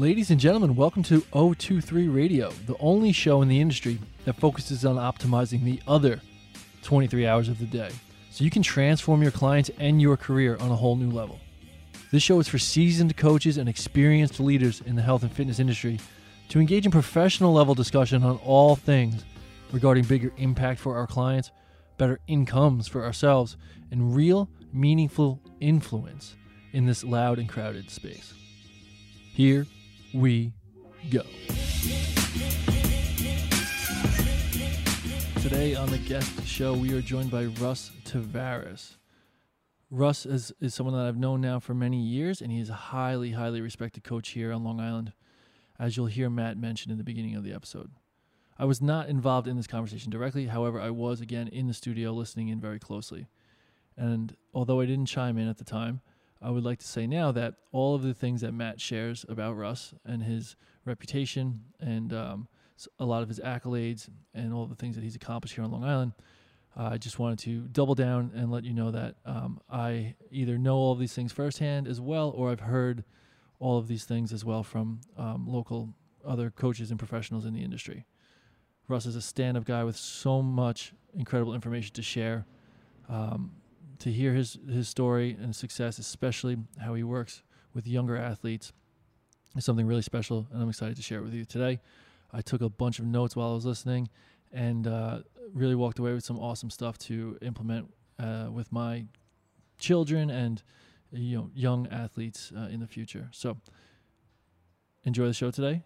Ladies and gentlemen, welcome to 023 Radio, the only show in the industry that focuses on optimizing the other 23 hours of the day so you can transform your clients and your career on a whole new level. This show is for seasoned coaches and experienced leaders in the health and fitness industry to engage in professional level discussion on all things regarding bigger impact for our clients, better incomes for ourselves, and real, meaningful influence in this loud and crowded space. Here we go. Today on the guest show, we are joined by Russ Taveras. Russ is, is someone that I've known now for many years, and he is a highly, highly respected coach here on Long Island, as you'll hear Matt mention in the beginning of the episode. I was not involved in this conversation directly, however, I was again in the studio listening in very closely. And although I didn't chime in at the time, I would like to say now that all of the things that Matt shares about Russ and his reputation and um, a lot of his accolades and all the things that he's accomplished here on Long Island, uh, I just wanted to double down and let you know that um, I either know all of these things firsthand as well, or I've heard all of these things as well from um, local other coaches and professionals in the industry. Russ is a stand-up guy with so much incredible information to share. Um, to hear his his story and success, especially how he works with younger athletes, is something really special, and I'm excited to share it with you today. I took a bunch of notes while I was listening, and uh, really walked away with some awesome stuff to implement uh, with my children and you know young athletes uh, in the future. So enjoy the show today.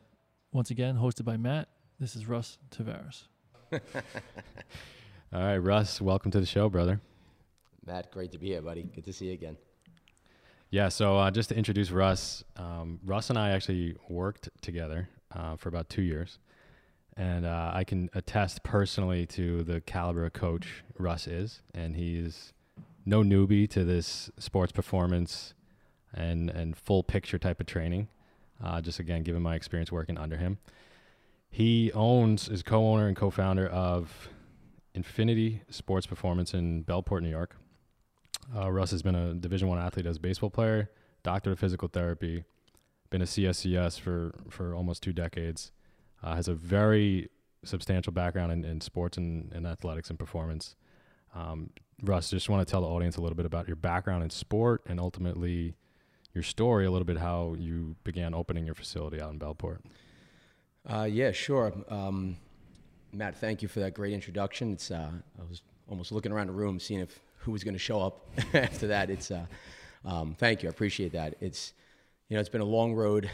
Once again, hosted by Matt. This is Russ Taveras. All right, Russ, welcome to the show, brother. Matt, great to be here, buddy. Good to see you again. Yeah, so uh, just to introduce Russ, um, Russ and I actually worked together uh, for about two years. And uh, I can attest personally to the caliber of coach Russ is. And he's no newbie to this sports performance and, and full picture type of training. Uh, just again, given my experience working under him. He owns, is co owner and co founder of Infiniti Sports Performance in Bellport, New York. Uh, Russ has been a Division One athlete as a baseball player, doctor of physical therapy, been a CSCS for for almost two decades. Uh, has a very substantial background in, in sports and, and, athletics and performance. Um, Russ, just want to tell the audience a little bit about your background in sport and ultimately your story, a little bit how you began opening your facility out in Bellport. Uh, yeah, sure. Um, Matt, thank you for that great introduction. It's uh, I was almost looking around the room, seeing if who was going to show up after that. It's uh, um, thank you, I appreciate that. It's you know it's been a long road.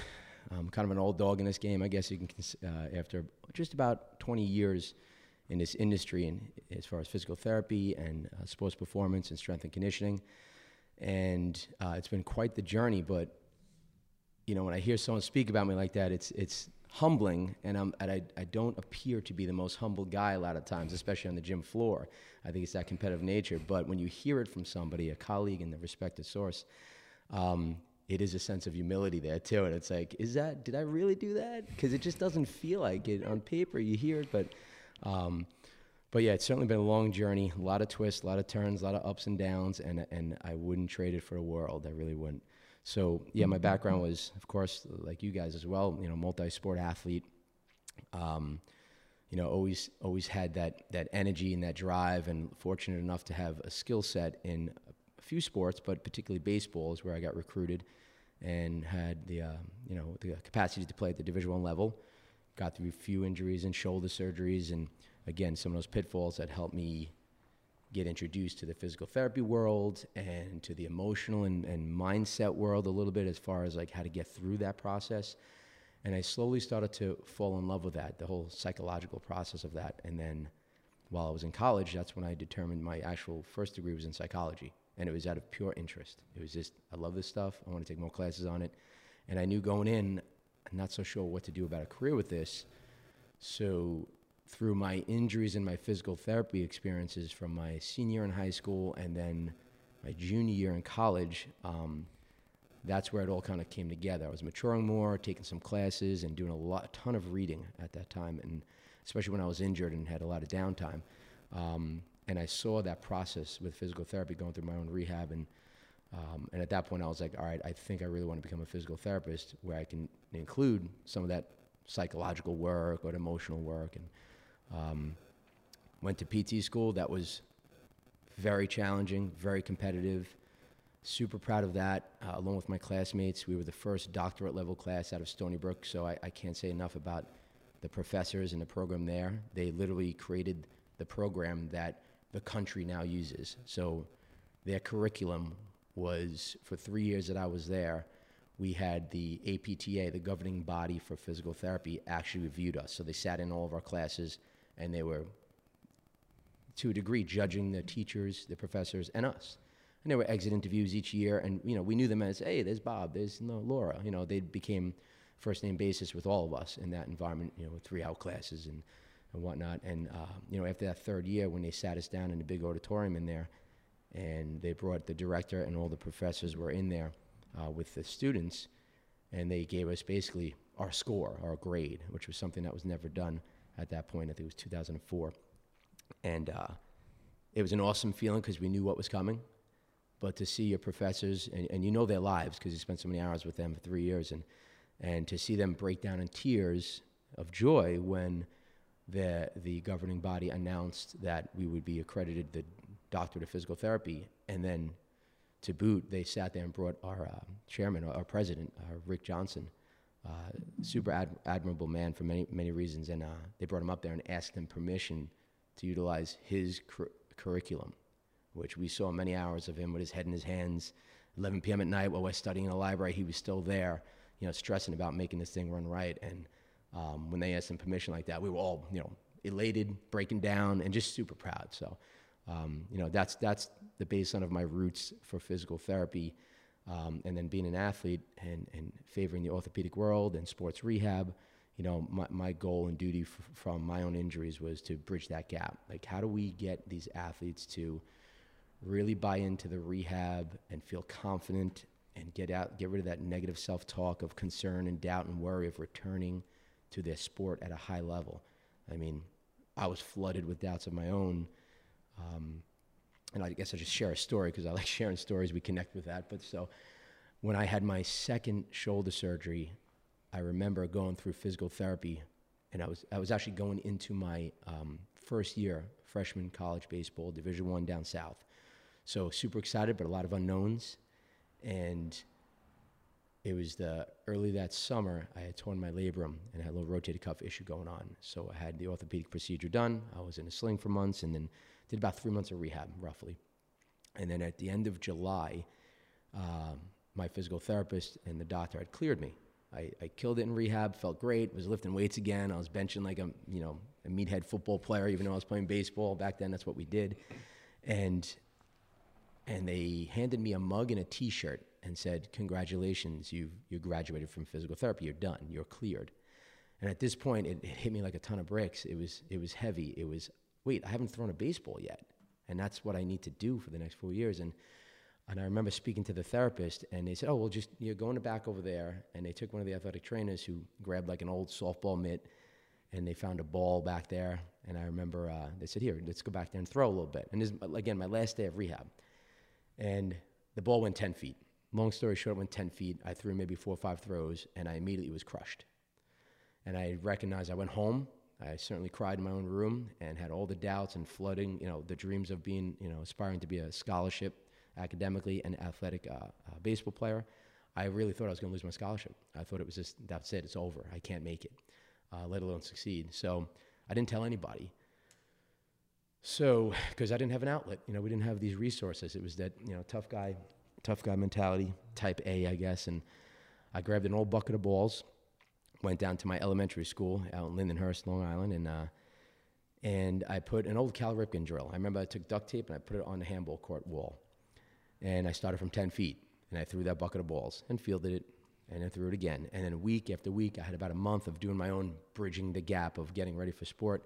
I'm kind of an old dog in this game, I guess you can. Uh, after just about 20 years in this industry, and as far as physical therapy and uh, sports performance and strength and conditioning, and uh, it's been quite the journey. But you know, when I hear someone speak about me like that, it's it's humbling, and, I'm, and I, I don't appear to be the most humble guy a lot of times, especially on the gym floor. I think it's that competitive nature. But when you hear it from somebody, a colleague in the respected source, um, it is a sense of humility there too. And it's like, is that, did I really do that? Because it just doesn't feel like it on paper. You hear it, but, um, but yeah, it's certainly been a long journey, a lot of twists, a lot of turns, a lot of ups and downs, and, and I wouldn't trade it for the world. I really wouldn't. So yeah, my background was, of course, like you guys as well. You know, multi-sport athlete. Um, you know, always always had that that energy and that drive, and fortunate enough to have a skill set in a few sports, but particularly baseball is where I got recruited, and had the uh, you know the capacity to play at the Division One level. Got through a few injuries and shoulder surgeries, and again some of those pitfalls that helped me get introduced to the physical therapy world and to the emotional and, and mindset world a little bit as far as like how to get through that process. And i slowly started to fall in love with that the whole psychological process of that. And then while i was in college that's when i determined my actual first degree was in psychology. And it was out of pure interest. It was just i love this stuff. I want to take more classes on it. And i knew going in i'm not so sure what to do about a career with this. So through my injuries and my physical therapy experiences from my senior in high school and then my junior year in college, um, that's where it all kind of came together. I was maturing more, taking some classes, and doing a lot, ton of reading at that time, and especially when I was injured and had a lot of downtime. Um, and I saw that process with physical therapy, going through my own rehab, and Um, and at that point, I was like, all right, I think I really want to become a physical therapist where I can include some of that psychological work or emotional work. And um, went to PT school. That was very challenging, very competitive. Super proud of that. Uh, along with my classmates, we were the first doctorate level class out of Stony Brook. So I, I can't say enough about the professors and the program there. They literally created the program that the country now uses. So their curriculum was for three years that I was there, we had the APTA, the governing body for physical therapy, actually reviewed us. So they sat in all of our classes and they were, to a degree, judging the teachers, the professors, and us. And there were exit interviews each year, and you know we knew them as, hey, there's Bob, there's Laura. You know, they became first name basis with all of us in that environment. You know, with three out classes and and whatnot. And uh, you know, after that third year, when they sat us down in the big auditorium in there, and they brought the director and all the professors were in there uh, with the students, and they gave us basically our score, our grade, which was something that was never done at that point. I think it was 2004, and uh, it was an awesome feeling because we knew what was coming. But to see your professors, and, and you know their lives because you spent so many hours with them for three years, and and to see them break down in tears of joy when the the governing body announced that we would be accredited the doctorate of physical therapy, and then to boot, they sat there and brought our uh, chairman, our president, uh, Rick Johnson, uh, super ad- admirable man for many many reasons, and uh, they brought him up there and asked him permission to utilize his cur- curriculum, which we saw many hours of him with his head in his hands. 11 p.m. at night while we're studying in the library, he was still there, you know, stressing about making this thing run right. And um, when they asked him permission like that, we were all, you know, elated, breaking down, and just super proud. So um, you know, that's, that's the baseline of my roots for physical therapy. Um, and then being an athlete and, and favoring the orthopedic world and sports rehab, you know, my, my goal and duty f- from my own injuries was to bridge that gap. Like, how do we get these athletes to really buy into the rehab and feel confident and get out, get rid of that negative self-talk of concern and doubt and worry of returning to their sport at a high level? I mean, I was flooded with doubts of my own um, and I guess I'll just share a story because I like sharing stories. We connect with that. But so when I had my second shoulder surgery, I remember going through physical therapy, and I was I was actually going into my um, first year freshman college baseball, Division One down south. So super excited, but a lot of unknowns, and it was the early that summer I had torn my labrum and had a little rotator cuff issue going on. So I had the orthopedic procedure done. I was in a sling for months, and then did about three months of rehab, roughly. And then at the end of July, um, my physical therapist and the doctor had cleared me. I, I, killed it in rehab, felt great, was lifting weights again. I was benching like a, you know, a meathead football player, even though I was playing baseball. Back then, that's what we did. And, and they handed me a mug and a t-shirt and said, congratulations, you you graduated from physical therapy. You're done. You're cleared. And at this point, it, it hit me like a ton of bricks. It was, it was heavy. It was wait, I haven't thrown a baseball yet. And that's what I need to do for the next four years. And, and I remember speaking to the therapist, and they said, oh, well, just you're going back over there. And they took one of the athletic trainers who grabbed like an old softball mitt, and they found a ball back there. And I remember uh, they said, here, let's go back there and throw a little bit. And this, again, my last day of rehab. And the ball went 10 feet. Long story short, went 10 feet. I threw maybe four or five throws, and I immediately was crushed. And I recognized I went home I certainly cried in my own room and had all the doubts and flooding, you know, the dreams of being, you know, aspiring to be a scholarship academically and athletic uh, uh, baseball player. I really thought I was going to lose my scholarship. I thought it was just, that's it, it's over. I can't make it, uh, let alone succeed. So I didn't tell anybody. So, because I didn't have an outlet, you know, we didn't have these resources. It was that, you know, tough guy, tough guy mentality, type A, I guess. And I grabbed an old bucket of balls went down to my elementary school out in Lindenhurst, Long Island, and uh, and I put an old Cal Ripken drill. I remember I took duct tape and I put it on the handball court wall, and I started from 10 feet, and I threw that bucket of balls and fielded it, and then threw it again. And then week after week, I had about a month of doing my own bridging the gap of getting ready for sport.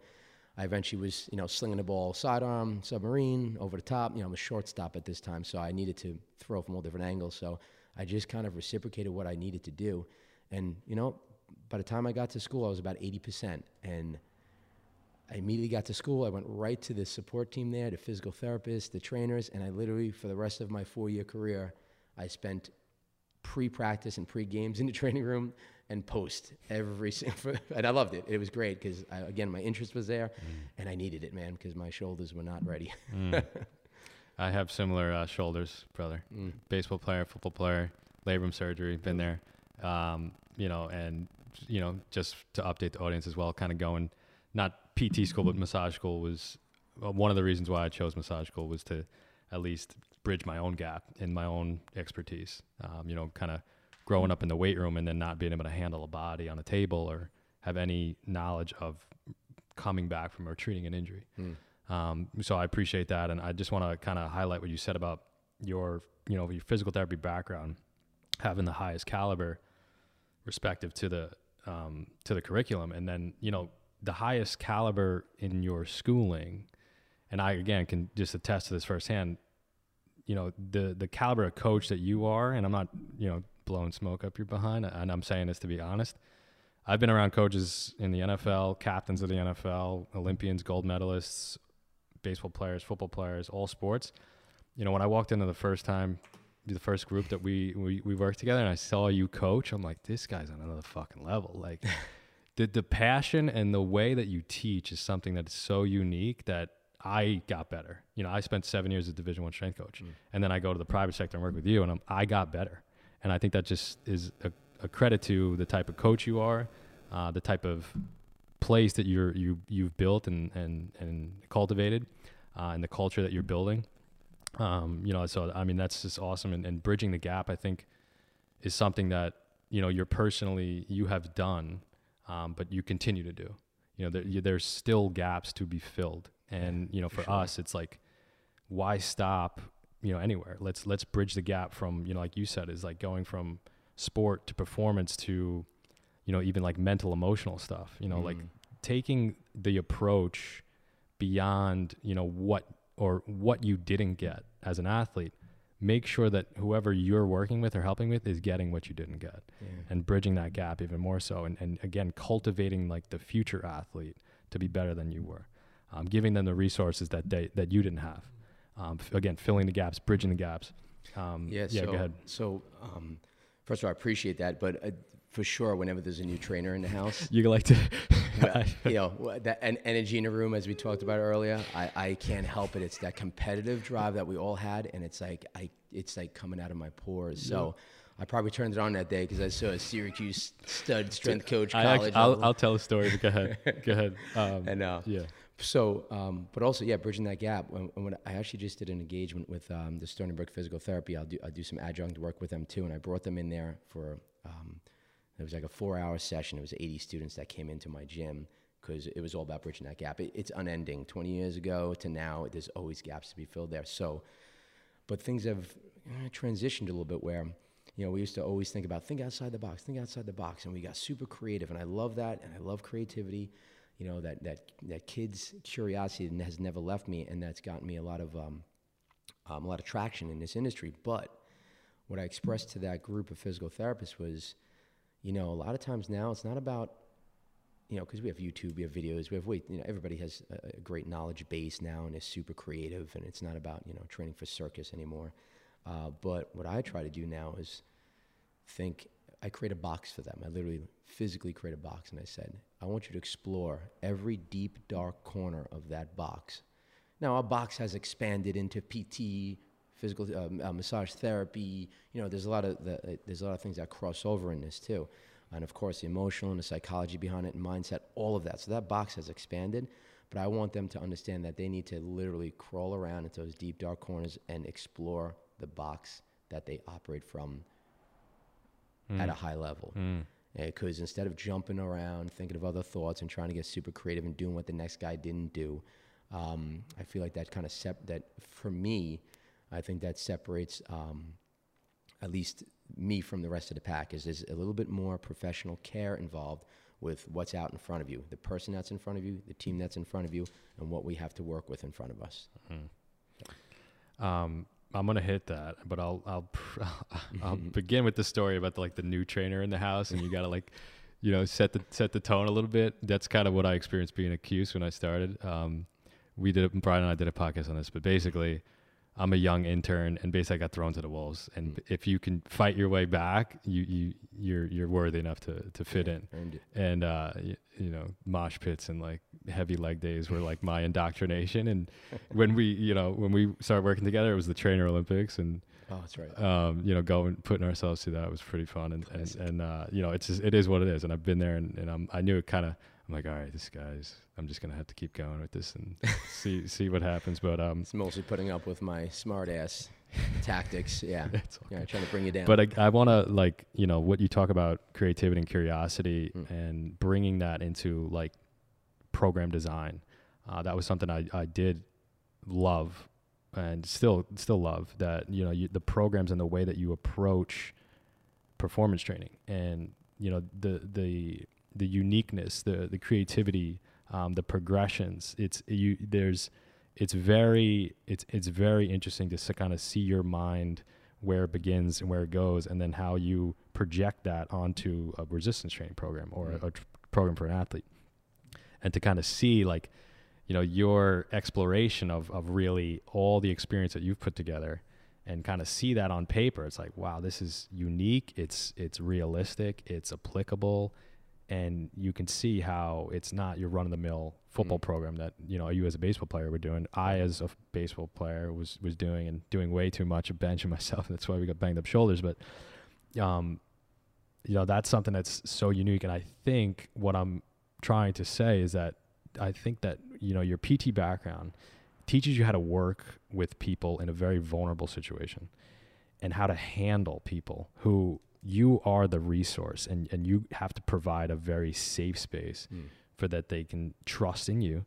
I eventually was, you know, slinging the ball sidearm, submarine, over the top. You know, I'm a shortstop at this time, so I needed to throw from all different angles. So I just kind of reciprocated what I needed to do. And, you know, by the time I got to school, I was about 80%. And I immediately got to school. I went right to the support team there, the physical therapists, the trainers, and I literally, for the rest of my four year career, I spent pre-practice and pre-games in the training room and post every single, and I loved it. It was great because again, my interest was there, mm. and I needed it, man, because my shoulders were not ready. mm. I have similar uh, shoulders, brother. Mm. Baseball player, football player, labrum surgery, been there. Um, you know, and you know, just to update the audience as well, kind of going, not PT school, but massage school was well, one of the reasons why I chose massage school was to at least bridge my own gap in my own expertise. Um, you know, kind of growing up in the weight room and then not being able to handle a body on a table or have any knowledge of coming back from or treating an injury. Mm. Um, so I appreciate that, and I just want to kind of highlight what you said about your, you know, your physical therapy background, having the highest caliber, respective to the um, to the curriculum, and then you know the highest caliber in your schooling, and I again can just attest to this firsthand. You know the the caliber of coach that you are, and I'm not you know blowing smoke up your behind, and I'm saying this to be honest. I've been around coaches in the NFL, captains of the NFL, Olympians, gold medalists, baseball players, football players, all sports. You know, when I walked into the first time, the first group that we, we, we worked together and I saw you coach, I'm like, this guy's on another fucking level. Like the, the passion and the way that you teach is something that is so unique that I got better. You know, I spent seven years as division one strength coach mm. and then I go to the private sector and work with you and I'm, I got better. And I think that just is a, a credit to the type of coach you are, uh, the type of place that you're you you've built and and and cultivated, uh, and the culture that you're building. Um, you know, so I mean that's just awesome. And, and bridging the gap, I think, is something that you know you're personally you have done, um, but you continue to do. You know, there, you, there's still gaps to be filled, and you know, for, for sure. us, it's like, why stop? You know, anywhere. Let's let's bridge the gap from you know, like you said, is like going from sport to performance to you know even like mental emotional stuff you know mm. like taking the approach beyond you know what or what you didn't get as an athlete make sure that whoever you're working with or helping with is getting what you didn't get yeah. and bridging that gap even more so and, and again cultivating like the future athlete to be better than you were. Um, giving them the resources that they that you didn't have. Um, f- again filling the gaps bridging the gaps. Um, yeah, yeah so, go ahead. so um, first of all i appreciate that but uh, for sure whenever there's a new trainer in the house. You like to, you know, that energy in a room as we talked about earlier. I, I can't help it. It's that competitive drive that we all had, and it's like I, it's like coming out of my pores. Yeah. So. I probably turned it on that day because I saw a Syracuse stud strength coach. College. I will I'll tell a story. But go ahead. go ahead. Um, and uh, yeah. So, um, but also, yeah, bridging that gap. When, when I actually just did an engagement with um, the Stony Brook Physical Therapy, I'll do I'll do some adjunct work with them too, and I brought them in there for um, it was like a four hour session. It was 80 students that came into my gym because it was all about bridging that gap. It, it's unending. 20 years ago to now, there's always gaps to be filled there. So, but things have uh, transitioned a little bit where, you know, we used to always think about think outside the box, think outside the box, and we got super creative. And I love that, and I love creativity. You know, that that that kids' curiosity has never left me, and that's gotten me a lot of um, um, a lot of traction in this industry. But what I expressed to that group of physical therapists was you know, a lot of times now it's not about, you know, because we have YouTube, we have videos, we have, wait, you know, everybody has a, a, great knowledge base now and is super creative, and it's not about, you know, training for circus anymore. Uh, but what I try to do now is think, I create a box for them. I literally physically create a box, and I said, I want you to explore every deep, dark corner of that box. Now, our box has expanded into PT, physical um, uh, massage therapy. You know, there's a lot of the, uh, there's a lot of things that cross over in this too, and of course the emotional and the psychology behind it and mindset, all of that. So that box has expanded, but I want them to understand that they need to literally crawl around into those deep dark corners and explore the box that they operate from mm. at a high level. Because mm. instead of jumping around, thinking of other thoughts, and trying to get super creative and doing what the next guy didn't do, um, I feel like that kind of sep- that for me I think that separates um, at least me from the rest of the pack. Is there's a little bit more professional care involved with what's out in front of you, the person that's in front of you, the team that's in front of you, and what we have to work with in front of us. Mm-hmm. Um, I'm gonna hit that, but I'll I'll I'll begin with the story about the, like the new trainer in the house, and you gotta like, you know, set the set the tone a little bit. That's kind of what I experienced being a Cuse when I started. Um, we did Brian and I did a podcast on this, but basically, I'm a young intern and basically I got thrown to the wolves. And Mm. if you can fight your way back, you you you're you're worthy enough to to fit Yeah, in. And uh, y- you know, mosh pits and like heavy leg days were like my indoctrination. And when we you know when we started working together, it was the Trainer Olympics and Oh, that's right. um, you know, going putting ourselves through that was pretty fun, and and, and uh, you know, it's just, it is what it is, and I've been there, and, and I'm, I knew it kind of. I'm like, all right, this guy's. I'm just gonna have to keep going with this and see see what happens. But um, It's mostly putting up with my smart ass tactics. Yeah. it's all Yeah, trying to bring you down. but I, I want to like you know what you talk about creativity and curiosity Mm. and bringing that into like program design uh, that was something I, I did love and still still love that you know you, the programs and the way that you approach performance training and you know the the the uniqueness the the creativity um, the progressions it's you there's it's very it's it's very interesting to kind of see your mind where it begins and where it goes, and then how you project that onto a resistance training program or a, a tr- program for an athlete, and to kind of see like, you know, your exploration of of really all the experience that you've put together, and kind of see that on paper. It's like, wow, this is unique. It's it's realistic. It's applicable. And you can see how it's not your run of the mill football Mm. program that you know you as a baseball player were doing. I as a baseball player was was doing and doing way too much of benching myself. And that's why we got banged up shoulders. But um, you know that's something that's so unique. And I think what I'm trying to say is that I think that you know your PT background teaches you how to work with people in a very vulnerable situation and how to handle people who you are the resource and, and you have to provide a very safe space Mm. for that they can trust in you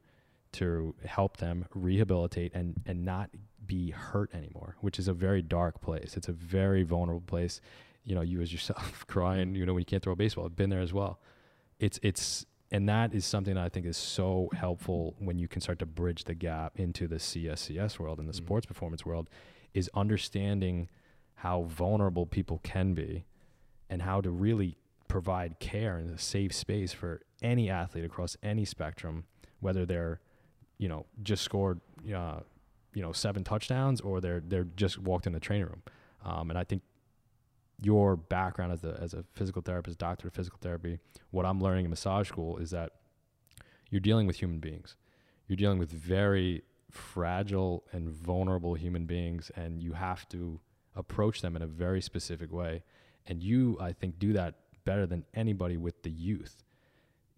to help them rehabilitate and and not be hurt anymore which is a very dark place it's a very vulnerable place you know you as yourself crying you know when you can't throw a baseball i've been there as well it's it's and that is something that i think is so helpful when you can start to bridge the gap into the cscs world and the Mhm. sports performance world is understanding how vulnerable people can be and how to really provide care and a safe space for any athlete across any spectrum, whether they're, you know, just scored, uh, you know, seven touchdowns or they're they're just walked in the training room. Um, and I think your background as a as a physical therapist, doctor of physical therapy, what I'm learning in massage school is that you're dealing with human beings. You're dealing with very fragile and vulnerable human beings, and you have to approach them in a very specific way. And you, I think, do that better than anybody with the youth.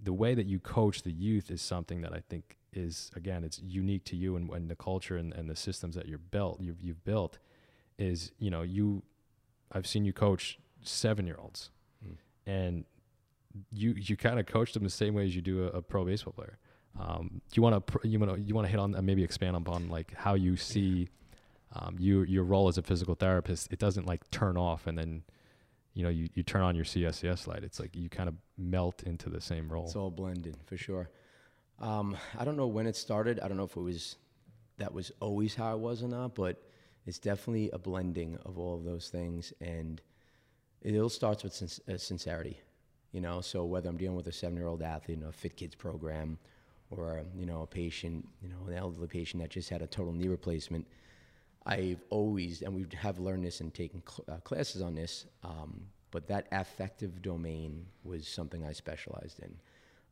The way that you coach the youth is something that I think is, again, it's unique to you and, and the culture and, and the systems that you're built, you've, you've built is, you know, you, I've seen you coach seven year olds Mm. and you, you kind of coach them the same way as you do a, a pro baseball player. Um, do you want to, you want to, you want to hit on, uh, maybe expand upon like how you see, um, you, your role as a physical therapist, it doesn't like turn off and then, you know, you, you turn on your CSCS light. It's like you kind of melt into the same role. It's all blended for sure. Um, I don't know when it started. I don't know if it was that was always how it was or not, but it's definitely a blending of all of those things, and it all starts with sin- uh, sincerity. You know, so whether I'm dealing with a seven-year-old athlete in a Fit Kids program, or you know a patient, you know an elderly patient that just had a total knee replacement, I've always, and we have learned this and taken cl- uh, classes on this, um, but that affective domain was something I specialized in,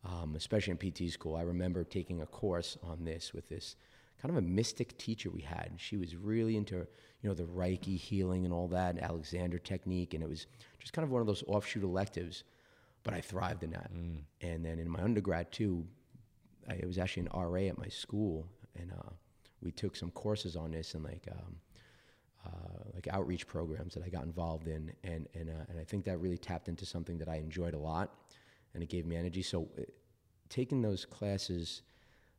um, especially in PT school. I remember taking a course on this with this kind of a mystic teacher we had. She was really into, you know, the Reiki healing and all that, and Alexander technique, and it was just kind of one of those offshoot electives, but I thrived in that. Mm. And then in my undergrad too, I it was actually an RA at my school, and uh, we took some courses on this and like um, uh, like outreach programs that I got involved in, and and uh, and I think that really tapped into something that I enjoyed a lot, and it gave me energy. So, uh, taking those classes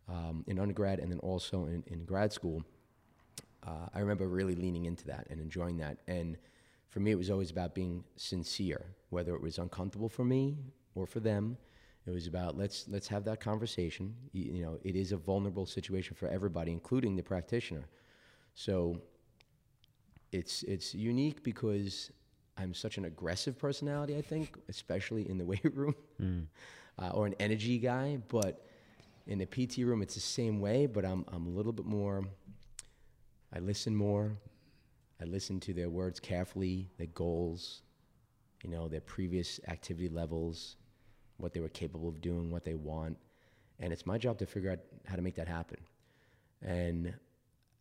um, in undergrad and then also in, in grad school, uh, I remember really leaning into that and enjoying that. And for me, it was always about being sincere, whether it was uncomfortable for me or for them. It was about let's let's have that conversation. You, you know, it is a vulnerable situation for everybody, including the practitioner. So it's it's unique because I'm such an aggressive personality. I think, especially in the weight room, Mm. uh, or an energy guy. But in the PT room, it's the same way. But I'm I'm a little bit more I listen more. I listen to their words carefully, their goals, you know, their previous activity levels, what they were capable of doing, what they want. And it's my job to figure out how to make that happen. And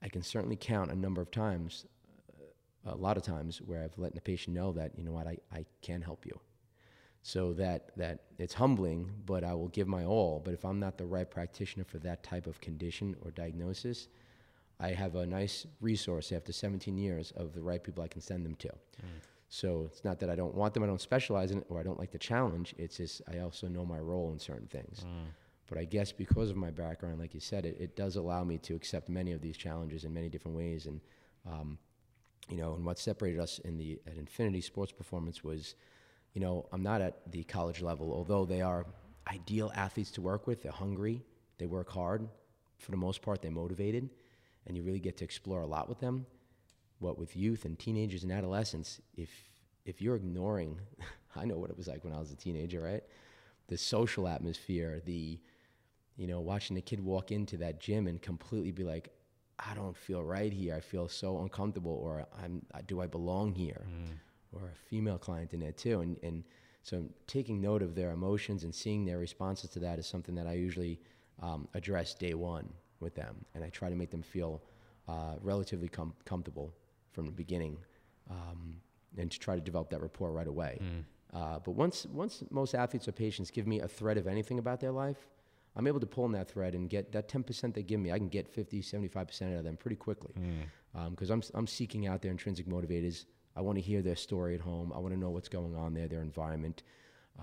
I can certainly count a number of times, a lot of times, where I've let the patient know that, you know what, I, I can help you. So that, that it's humbling, but I will give my all. But if I'm not the right practitioner for that type of condition or diagnosis, I have a nice resource after 17 years of the right people I can send them to. Mm. So it's not that I don't want them, I don't specialize in it, or I don't like the challenge. It's just I also know my role in certain things. Mm. But I guess because of my background, like you said, it, it does allow me to accept many of these challenges in many different ways. And, um, you know, and what separated us in the at Infiniti Sports Performance was, you know, I'm not at the college level, although they are ideal athletes to work with. They're hungry, they work hard. For the most part, they're motivated and you really get to explore a lot with them. What with youth and teenagers and adolescents, if if you're ignoring, I know what it was like when I was a teenager, right? The social atmosphere, the you know, watching a kid walk into that gym and completely be like, I don't feel right here. I feel so uncomfortable, or I'm, do I belong here? Mm. Or a female client in there too, and and so taking note of their emotions and seeing their responses to that is something that I usually um, address day one with them, and I try to make them feel uh, relatively com- comfortable from the beginning, um, and to try to develop that rapport right away. Mm. Uh, but once once most athletes or patients give me a thread of anything about their life, I'm able to pull on that thread and get that 10% they give me. I can get 50, 75% out of them pretty quickly because mm. um, I'm I'm seeking out their intrinsic motivators. I want to hear their story at home. I want to know what's going on there, their environment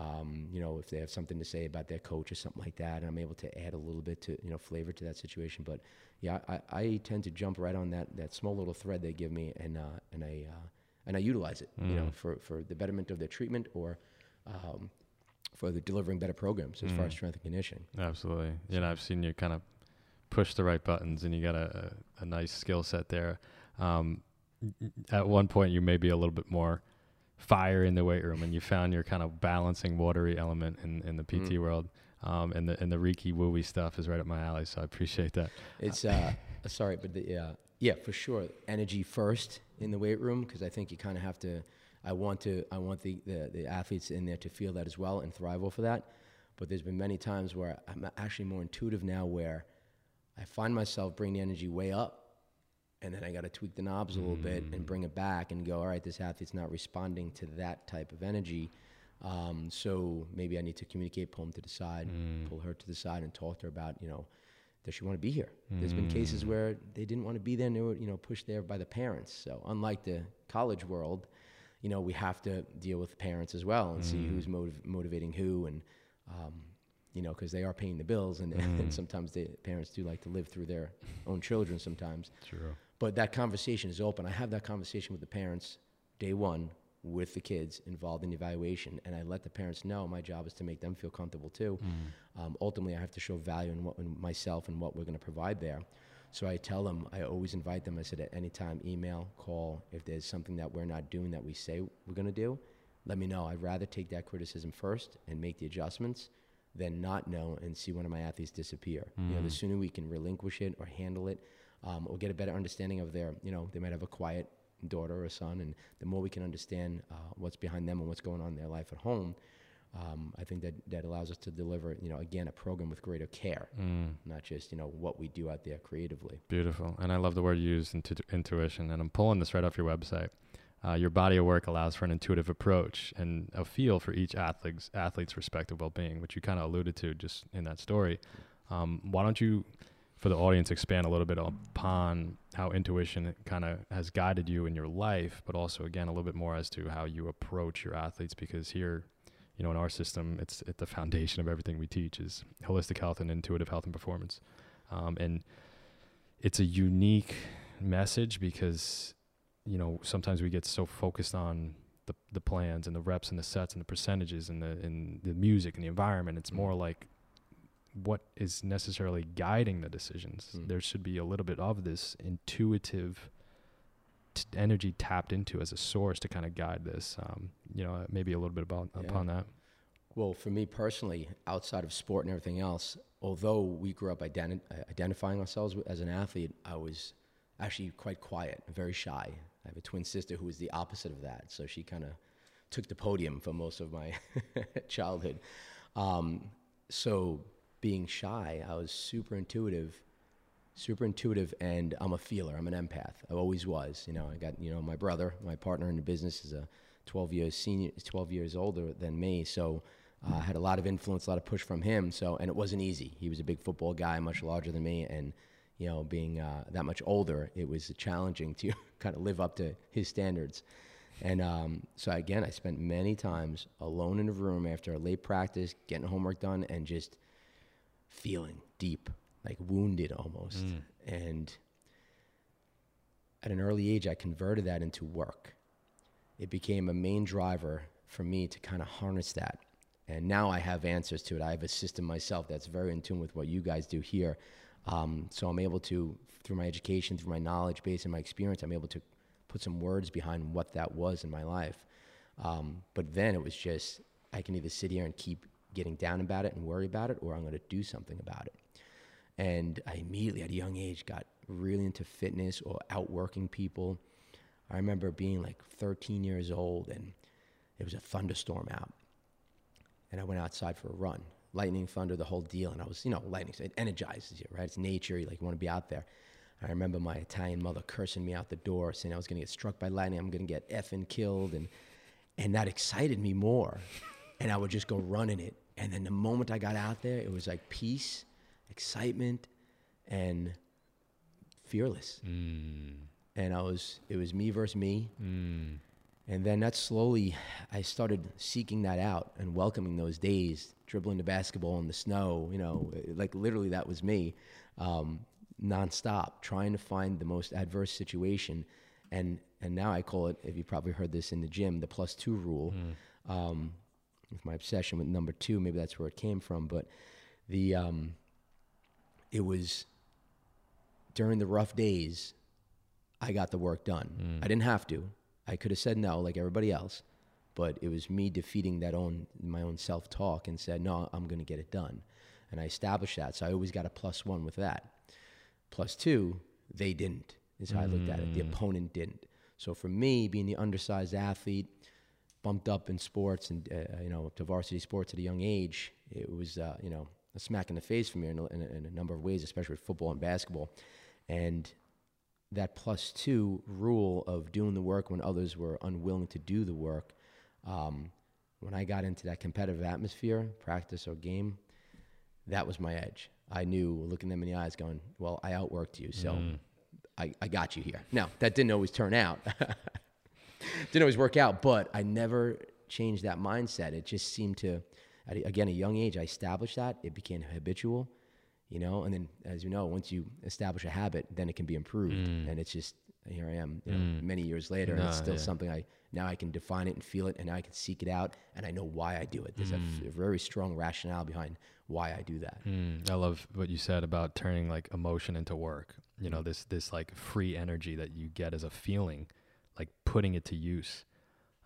um, you know, if they have something to say about their coach or something like that, and I'm able to add a little bit to, you know, flavor to that situation. But yeah, I, I tend to jump right on that, that small little thread they give me and, uh, and I, uh, and I utilize it, mm. you know, mm. for, for the betterment of their treatment or, um, for the delivering better programs as mm. far as mm. strength and conditioning. Absolutely. You know, I've seen you kind of push the right buttons and you got a, a, a nice skill set there. Um, at one point you may be a little bit more fire in the weight room and you found your kind of balancing watery element in, in the PT mm. world. Um, and the and the Reiki wooey stuff is right up my alley, so I appreciate that. It's uh, sorry, but the, uh, yeah, for sure, energy first in the weight room because I think you kind of have to. I want to. I want the, the the athletes in there to feel that as well and thrive off of that. But there's been many times where I'm actually more intuitive now, where I find myself bringing the energy way up and then I got to tweak the knobs a little mm. bit and mm. bring it back and go, all right, this athlete's not responding to that type of energy. Um, so maybe I need to communicate, pull him to the side, mm. pull her to the side, and talk to her about, you know, does she want to be here? Mm. There's been cases mm. where they didn't want to be there and they were, you know, pushed there by the parents. So unlike the college world, you know, we have to deal with parents as well and see mm. who's motiv- motivating who and, um, you know, because they are paying the bills, and, mm. and sometimes the parents do like to live through their own children. Sometimes, true. But that conversation is open. I have that conversation with the parents day one with the kids involved in the evaluation, and I let the parents know my job is to make them feel comfortable too. Mm. Um, ultimately, I have to show value in, what, in myself and what we're going to provide there. So I tell them, I always invite them. I said, at any time, email, call. If there's something that we're not doing that we say we're going to do, let me know. I'd rather take that criticism first and make the adjustments than not know and see one of my athletes disappear. Mm. You know, the mm. sooner we can relinquish it or handle it, um, or get a better understanding of their, you know, they might have a quiet daughter or son, and the more we can understand uh, what's behind them and what's going on in their life at home, um, I think that that allows us to deliver, you know, again, a program with greater care, mm. not just you know what we do out there creatively. Beautiful, and I love the word you used, intu- intuition, and I'm pulling this right off your website. Uh, your body of work allows for an intuitive approach and a feel for each athlete's athlete's respective well-being, which you kind of alluded to just in that story. Um, why don't you for the audience expand a little bit upon how intuition kind of has guided you in your life, but also again a little bit more as to how you approach your athletes because here, you know, in our system, it's at the foundation of everything we teach is holistic health and intuitive health and performance, um, and it's a unique message because you know sometimes we get so focused on the the plans and the reps and the sets and the percentages and the and the music and the environment. It's more like what is necessarily guiding the decisions. Mm. There should be a little bit of this intuitive t- energy tapped into as a source to kind of guide this. Um, you know, maybe a little bit about yeah. upon that. Well, for me personally, outside of sport and everything else, although we grew up identi- identifying ourselves as an athlete, I was actually quite quiet, very shy. I have a twin sister who was the opposite of that, so she kind of took the podium for most of my childhood. Um, so being shy, I was super intuitive, super intuitive, and I'm a feeler. I'm an empath. I always was. You know, I got you know my brother, my partner in the business, is a 12 years senior, 12 years older than me. So uh, I had a lot of influence, a lot of push from him. So and it wasn't easy. He was a big football guy, much larger than me, and you know, being uh, that much older, it was challenging to kind of live up to his standards. And um, so again, I spent many times alone in a room after a late practice, getting homework done, and just feeling deep, like wounded almost. Mm. And at an early age, I converted that into work. It became a main driver for me to kind of harness that. And now I have answers to it. I have a system myself that's very in tune with what you guys do here. Um, so I'm able to, through my education, through my knowledge base and my experience, I'm able to put some words behind what that was in my life. Um, but then it was just, I can either sit here and keep getting down about it and worry about it, or I'm going to do something about it. And I immediately, at a young age, got really into fitness or outworking people. I remember being like 13 years old and it was a thunderstorm out. And I went outside for a run lightning, thunder, the whole deal. And I was, you know, lightning, it energizes you, right? It's nature. You like you want to be out there. I remember my Italian mother cursing me out the door, saying I was going to get struck by lightning. I'm going to get effing killed, and and that excited me more. And I would just go running it. And then the moment I got out there, it was like peace, excitement, and fearless. Mm. And I was, it was me versus me. Mm. And then that slowly, I started seeking that out and welcoming those days, dribbling the basketball in the snow, you know, like literally that was me, um, nonstop, trying to find the most adverse situation. And, and now I call it, if you probably heard this in the gym, the plus two rule. Mm. Um, with my obsession with number two, maybe that's where it came from. But the, um, it was during the rough days, I got the work done. Mm. I didn't have to. I could have said no like everybody else, but it was me defeating that own my own self talk and said no, I'm going to get it done, and I established that. So I always got a plus one with that. Plus two, they didn't. Is how mm. I looked at it. The mm. opponent didn't. So for me, being the undersized athlete, bumped up in sports and uh, you know to varsity sports at a young age, it was uh, you know a smack in the face for me in a, in a, in a number of ways, especially with football and basketball. And that plus two rule of doing the work when others were unwilling to do the work. Um, when I got into that competitive atmosphere, practice or game, that was my edge. I knew looking them in the eyes, going, "Well, I outworked you, so mm. I, I got you here." Now that didn't always turn out, didn't always work out, but I never changed that mindset. It just seemed to, at again a young age, I established that. It became habitual you know. And then, as you know, once you establish a habit, then it can be improved. Mm. And it's just here I am, you know, mm. many years later, and it's still yeah. something I now I can define it and feel it, and now I can seek it out, and I know why I do it. There's mm. a, very strong rationale behind why I do that. Mm. I love what you said about turning like emotion into work. You know, mm. this this like free energy that you get as a feeling, like putting it to use.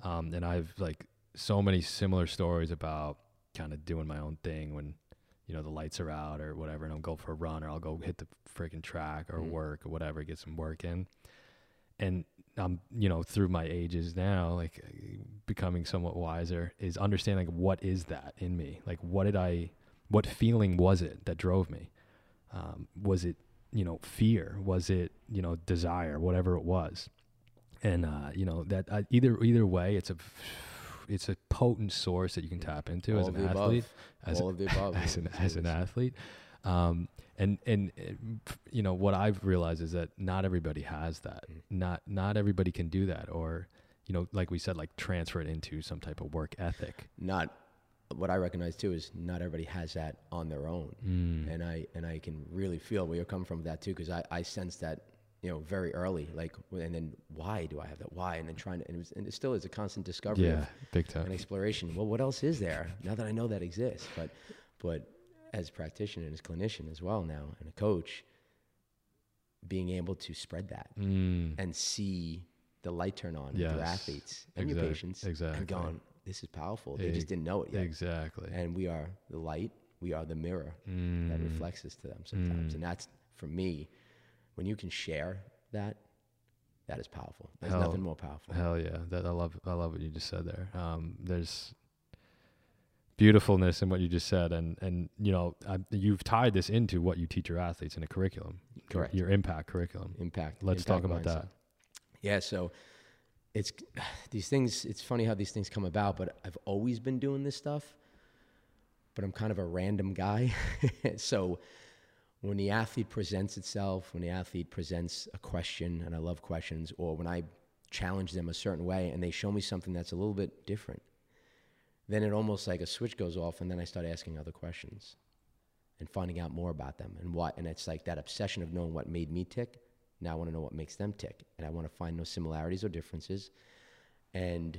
Um, and I've like so many similar stories about kind of doing my own thing when you know the lights are out or whatever, and I'll go for a run or I'll go hit the freaking track or mm work or whatever, get some work in. And I'm, you know, through my ages now, like becoming somewhat wiser, is understanding like what is that in me? Like what did I, what feeling was it that drove me? Um, was it, you know, fear? Was it, you know, desire? Whatever it was, and uh, you know that uh, either either way, it's a it's a potent source that you can tap into All as an athlete, as, All a, of the above, as an as an athlete. Um, and and uh, you know what I've realized is that not everybody has that. Mm. Not not everybody can do that, or you know, like we said, like transfer it into some type of work ethic. Not what I recognize too is not everybody has that on their own, mm. and I and I can really feel where you're coming from with that too, because I I sense that you know, very early. Like, and then why do I have that? Why? And then trying to, and it, was, and it still is a constant discovery. Yeah, big time. And exploration. Well, what else is there now that I know that exists? But, but as a practitioner and as a clinician as well now, and a coach, being able to spread that mm. and see the light turn on yes. your athletes and exactly. your patients, exactly. and going, this is powerful. They just didn't know it yet. Exactly. And we are the light. We are the mirror mm. that reflects this to them sometimes. Mm. And that's for me when you can share that, that is powerful. There's Hell- nothing more powerful. Hell yeah, that I love. I love what you just said there. Um, there's beautifulness in what you just said, and and you know I, you've tied this into what you teach your athletes in a curriculum, your- Correct. Your, impact curriculum. Impact. Let's impact talk about mindset. that. Yeah, so it's these things. It's funny how these things come about, but I've always been doing this stuff. But I'm kind of a random guy, so when the athlete presents itself, when the athlete presents a question, and I love questions, or when I challenge them a certain way and they show me something that's a little bit different, then it almost like a switch goes off, and then I start asking other questions and finding out more about them and what. And it's like that obsession of knowing what made me tick. Now I want to know what makes them tick, and I want to find those similarities or differences. And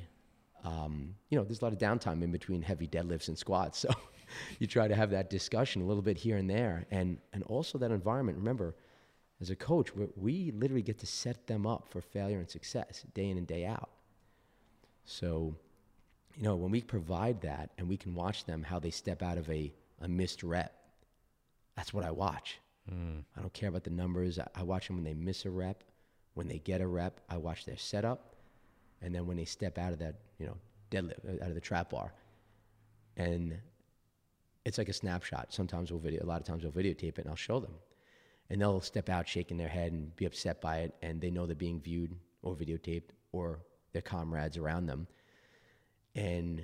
um, you know, there's a lot of downtime in between heavy deadlifts and squats, so you try to have that discussion a little bit here and there, and and also that environment. Remember, as a coach, we we literally get to set them up for failure and success day in and day out. So, you know, when we provide that and we can watch them how they step out of a, a missed rep, that's what I watch. I don't care about the numbers. I, I watch them when they miss a rep, when they get a rep. I watch their setup, and then when they step out of that, you know, deadlift uh, out of the trap bar, and it's like a snapshot. Sometimes we'll video, a lot of times we'll videotape it, and I'll show them, and they'll step out shaking their head and be upset by it, and they know they're being viewed or videotaped or their comrades around them, and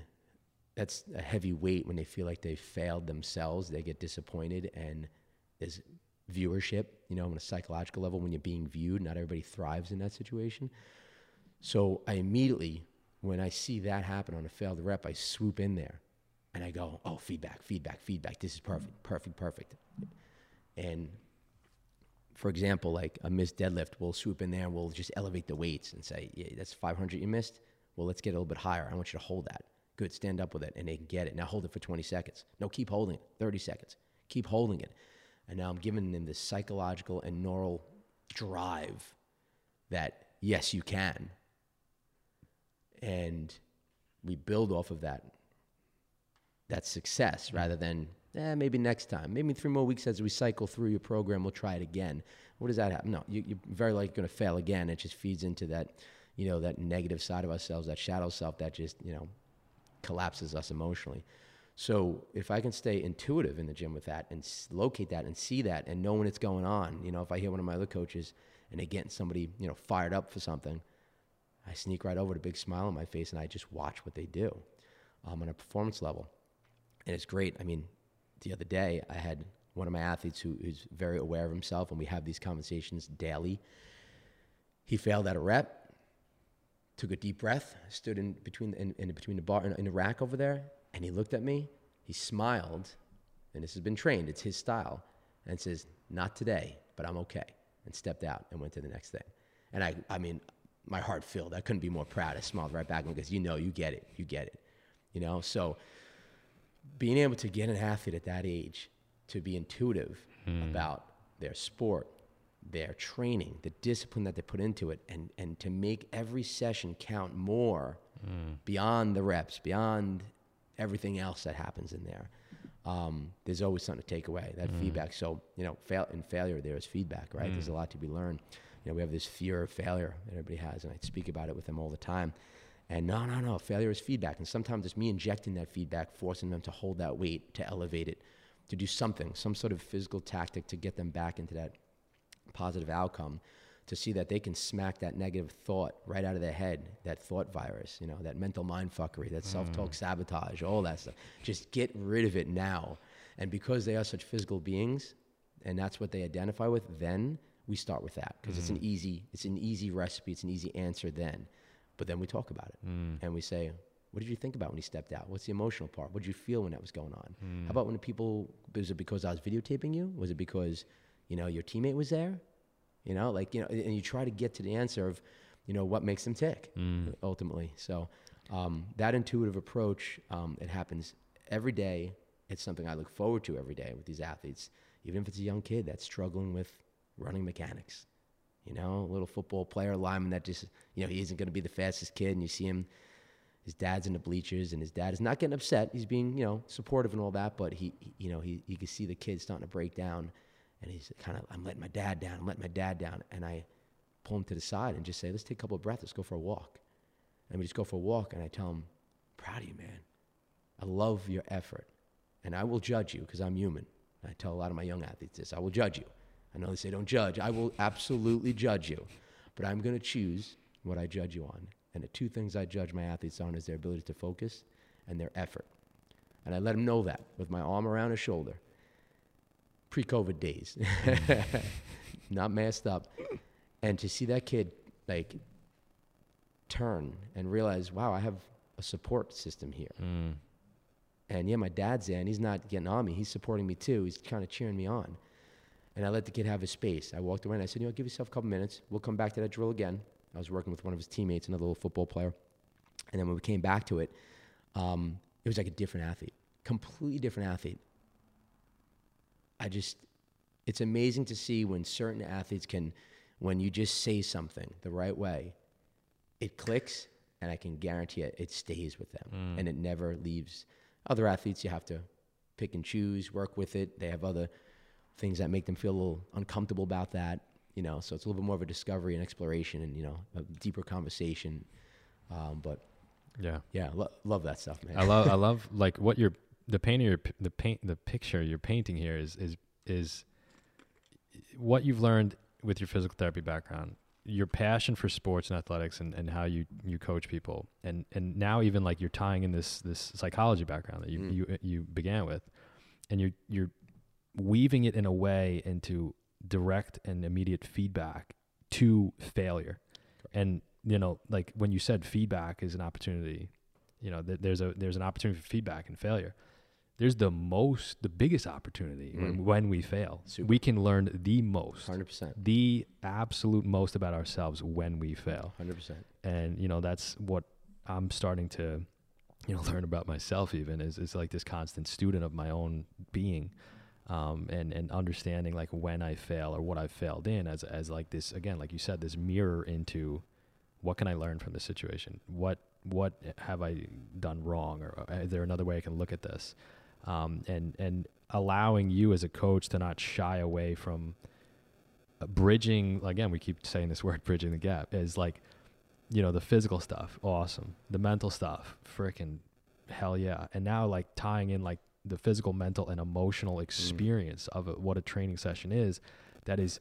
that's a heavy weight when they feel like they failed themselves. They get disappointed, and there's viewership, you know, on a psychological level, when you're being viewed, not everybody thrives in that situation. So I immediately, when I see that happen on a failed rep, I swoop in there and I go, oh, feedback, feedback, feedback. This is perfect, perfect, perfect. And for example, like a missed deadlift, we'll swoop in there and we'll just elevate the weights and say, yeah, that's 500 you missed. Well, let's get a little bit higher. I want you to hold that. Good, stand up with it and they can get it. Now hold it for 20 seconds. No, keep holding it, 30 seconds. Keep holding it. And now I'm giving them this psychological and neural drive that, yes, you can. And we build off of that that success rather than eh, maybe next time, maybe three more weeks as we cycle through your program, we'll try it again. What does that happen? No, you, you're very likely going to fail again. It just feeds into that, you know, that negative side of ourselves, that shadow self that just, you know, collapses us emotionally. So if I can stay intuitive in the gym with that and locate that and see that and know when it's going on, you know, if I hear one of my other coaches and they're getting somebody, you know, fired up for something, I sneak right over with a big smile on my face and I just watch what they do um, on a performance level. And it's great. I mean, the other day I had one of my athletes who is very aware of himself and we have these conversations daily. He failed at a rep, took a deep breath, stood in between in, in between the bar in, in the rack over there, and he looked at me. He smiled, and this has been trained. It's his style, and says, "Not today, but I'm okay," and stepped out and went to the next thing. And I, I mean, my heart filled. I couldn't be more proud. I smiled right back because you know, you get it, you get it, you know. So being able to get an athlete at that age to be intuitive hmm. about their sport, their training, the discipline that they put into it, and, and to make every session count more hmm. beyond the reps, beyond everything else that happens in there. Um, there's always something to take away that hmm. feedback. So you know, fail in failure there is feedback, right? There's a lot to be learned. You know, we have this fear of failure that everybody has, and I speak about it with them all the time. And no, no, no, failure is feedback. And sometimes it's me injecting that feedback, forcing them to hold that weight, to elevate it, to do something, some sort of physical tactic to get them back into that positive outcome, to see that they can smack that negative thought right out of their head, that thought virus, you know, that mental mind fuckery, that self talk mm. sabotage, all that stuff. Just get rid of it now. And because they are such physical beings, and that's what they identify with, then we start with that because it's an easy, it's an easy recipe, it's an easy answer then. But then we talk about it and we say, what did you think about when he stepped out? What's the emotional part? What did you feel when that was going on? How about when the people, was it because I was videotaping you? Was it because, you know, your teammate was there? You know, like, you know, and you try to get to the answer of, you know, what makes them tick ultimately. So um, that intuitive approach, um, it happens every day. It's something I look forward to every day with these athletes, even if it's a young kid that's struggling with running mechanics. You know, a little football player, lineman that just, you know, he isn't going to be the fastest kid, and you see him, his dad's in the bleachers, and his dad is not getting upset. He's being, you know, supportive and all that, but he, he you know, he, you can see the kid starting to break down, and he's kind of, I'm letting my dad down, I'm letting my dad down, and I, pull him to the side and just say, let's take a couple of breaths, let's go for a walk. And we just go for a walk, and I tell him, proud of you, man. I love your effort. And I will judge you because I'm human. I tell a lot of my young athletes this I will judge you. I know they say don't judge. I will absolutely judge you. But I'm going to choose what I judge you on. And the two things I judge my athletes on is their ability to focus and their effort. And I let them know that with my arm around his shoulder. Pre COVID days, not masked up. And to see that kid like turn and realize, wow, I have a support system here. Mm. And yeah, my dad's there, and he's not getting on me. He's supporting me too. He's kind of cheering me on. And I let the kid have his space. I walked away and I said, you know, give yourself a couple minutes. We'll come back to that drill again. I was working with one of his teammates, another little football player. And then when we came back to it, um, it was like a different athlete, completely different athlete. I just, it's amazing to see when certain athletes can, when you just say something the right way, it clicks, and I can guarantee it, it stays with them, Mm. and it never leaves. Other athletes, you have to pick and choose, work with it. They have other things that make them feel a little uncomfortable about that, you know. So it's a little bit more of a discovery and exploration, and you know, a deeper conversation. Um, but Yeah. yeah, lo- love that stuff, man. I love I love like what you're the painting your the paint the picture you're painting here is is is what you've learned with your physical therapy background your passion for sports and athletics and, and how you you coach people and and now even like you're tying in this this psychology background that you Mm. you you began with and you're you're weaving it in a way into direct and immediate feedback to failure. And you know like when you said feedback is an opportunity you know th- there's a there's an opportunity for feedback and failure. There's the most the biggest opportunity Mm. when, when we fail. Super. we can learn the most. Hundred percent, the absolute most about ourselves when we fail. Hundred percent. and you know that's what i'm starting to you know learn about myself even is, is like this constant student of my own being um, and and understanding like when i fail or what i've failed in as as like this again like you said this mirror into what can i learn from this situation? What what have i done wrong? Or uh, is there another way i can look at this? Um, and and allowing you as a coach to not shy away from uh, bridging again we keep saying this word bridging the gap is like you know the physical stuff awesome. The mental stuff freaking hell yeah. And now like tying in like the physical mental and emotional experience of a, what a training session is that is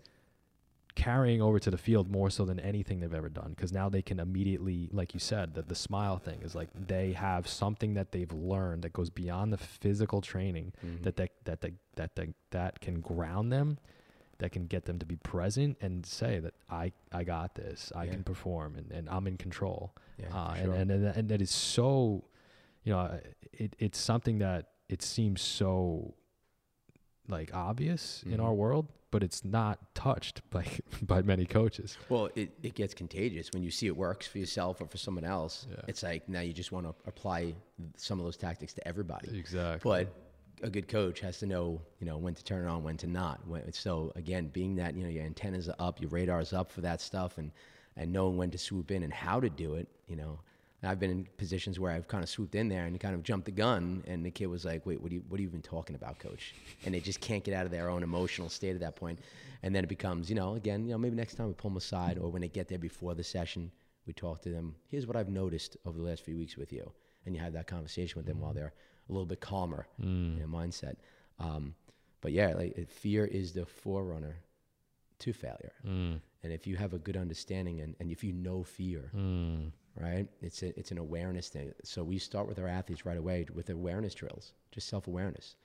carrying over to the field more so than anything they've ever done because now they can immediately like you said that the smile thing is like they have something that they've learned that goes beyond the physical training Mhm. that that that that that that, that can ground them that can get them to be present and say that I I got this I Yeah. can perform and, and I'm in control yeah, uh, sure. and and and that is so you know it it's something that it seems so like obvious in Mhm. our world but it's not touched by by many coaches Well, it, it gets contagious when you see it works for yourself or for someone else. Yeah. It's like now you just want to apply some of those tactics to everybody. exactly But a good coach has to know, you know, when to turn it on, when to not. When, so again, being that you know your antennas are up, your radar's up for that stuff, and and knowing when to swoop in and how to do it. You know, I've been in positions where I've kind of swooped in there and kind of jumped the gun, and the kid was like, "Wait, what are you what are you even talking about, coach?" And they just can't get out of their own emotional state at that point. And then it becomes, you know, again, you know, maybe next time we pull them aside, or when they get there before the session, we talk to them. Here's what I've noticed over the last few weeks with you, and you have that conversation with them while they're a little bit calmer Mm. in their mindset. Um, but yeah, like fear is the forerunner to failure. Mm. And if you have a good understanding and, and if you know fear, Mm. Right, it's a, it's an awareness thing. So we start with our athletes right away with awareness drills, just self awareness.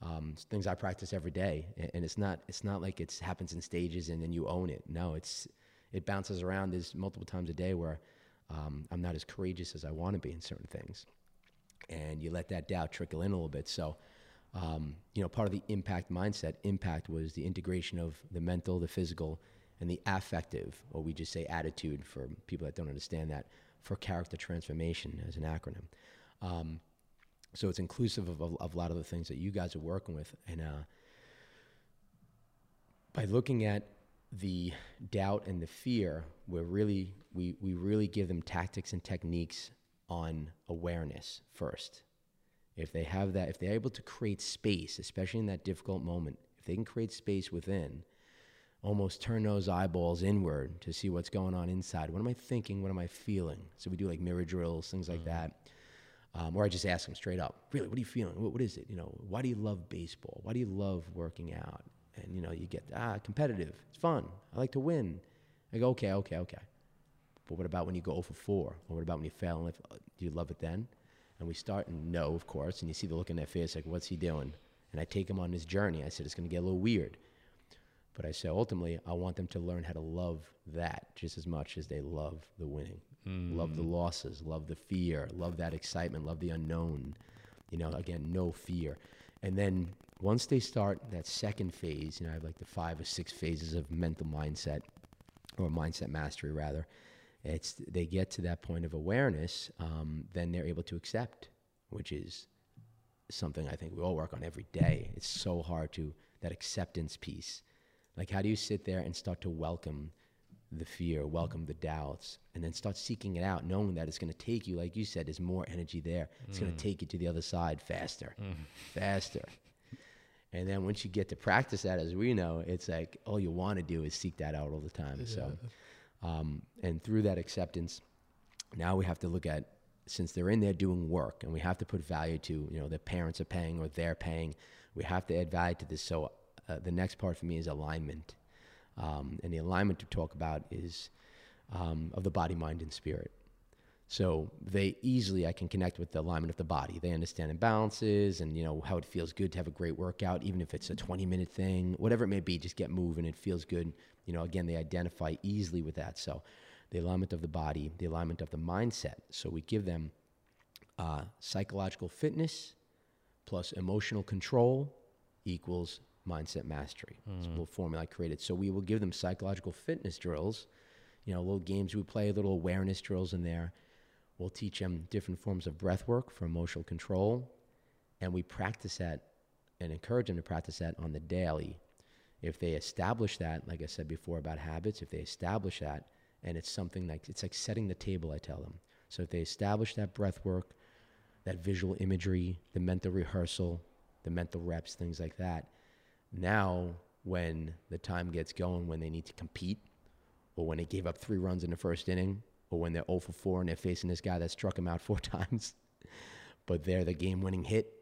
Um, things I practice every day, and, it's not it's not like it happens in stages and then you own it. No, it's it bounces around. There's multiple times a day where um, I'm not as courageous as I want to be in certain things, and you let that doubt trickle in a little bit. So, um, you know, part of the impact mindset, impact was the integration of the mental, the physical, and the affective, or we just say attitude for people that don't understand that, for character transformation as an acronym. Um, so it's inclusive of, of, of a lot of the things that you guys are working with. And uh, by looking at the doubt and the fear, we're really, we, we really give them tactics and techniques on awareness first. If they have that, if they're able to create space, especially in that difficult moment, if they can create space within, almost turn those eyeballs inward to see what's going on inside. What am I thinking? What am I feeling? So we do like mirror drills, things like that. Um, or I just ask them straight up, really, what are you feeling? What, what is it? You know, why do you love baseball? Why do you love working out? And, you know, you get, ah, competitive. It's fun. I like to win. I go, okay, okay, okay. But what about when you go 0 for 4? Or what about when you fail in life? Uh, Do you love it then? And we start and no, of course. And you see the look in their face, like, what's he doing? And I take him on this journey. I said, it's going to get a little weird. But I say, ultimately, I want them to learn how to love that just as much as they love the winning. Love the losses, love the fear, love that excitement, love the unknown. You know, again, no fear. And then once they start that second phase, you know, I have like the five or six phases of mental mindset or mindset mastery rather. It's they get to that point of awareness, um, then they're able to accept, which is something I think we all work on every day. It's so hard to that acceptance piece. Like, how do you sit there and start to welcome the fear, welcome the doubts, and then start seeking it out, knowing that it's going to take you, like you said, there's more energy there. It's going to take you to the other side faster, faster. And then once you get to practice that, as we know, it's like all you want to do is seek that out all the time. So, um, and through that acceptance, now we have to look at since they're in there doing work, and we have to put value to you know their parents are paying or they're paying. We have to add value to this. So uh, the next part for me is alignment, um, and the alignment to talk about is um, of the body, mind, and spirit. So they easily, I can connect with the alignment of the body. They understand imbalances and you know how it feels good to have a great workout, even if it's a 20 minute thing, whatever it may be. Just get moving. It feels good. You know, again, they identify easily with that. So the alignment of the body, the alignment of the mindset. So we give them uh, psychological fitness plus emotional control equals mindset mastery. It's a mm. little formula I created. So we will give them psychological fitness drills, you know, little games we play, little awareness drills in there. We'll teach them different forms of breath work for emotional control. And we practice that and encourage them to practice that on the daily. If they establish that, like I said before about habits, if they establish that, and it's something like it's like setting the table, I tell them. So if they establish that breath work, that visual imagery, the mental rehearsal, the mental reps, things like that, now when the time gets going, when they need to compete, or when they gave up three runs in the first inning, or when they're 0 for 4 and they're facing this guy that struck him out four times, but they're the game winning hit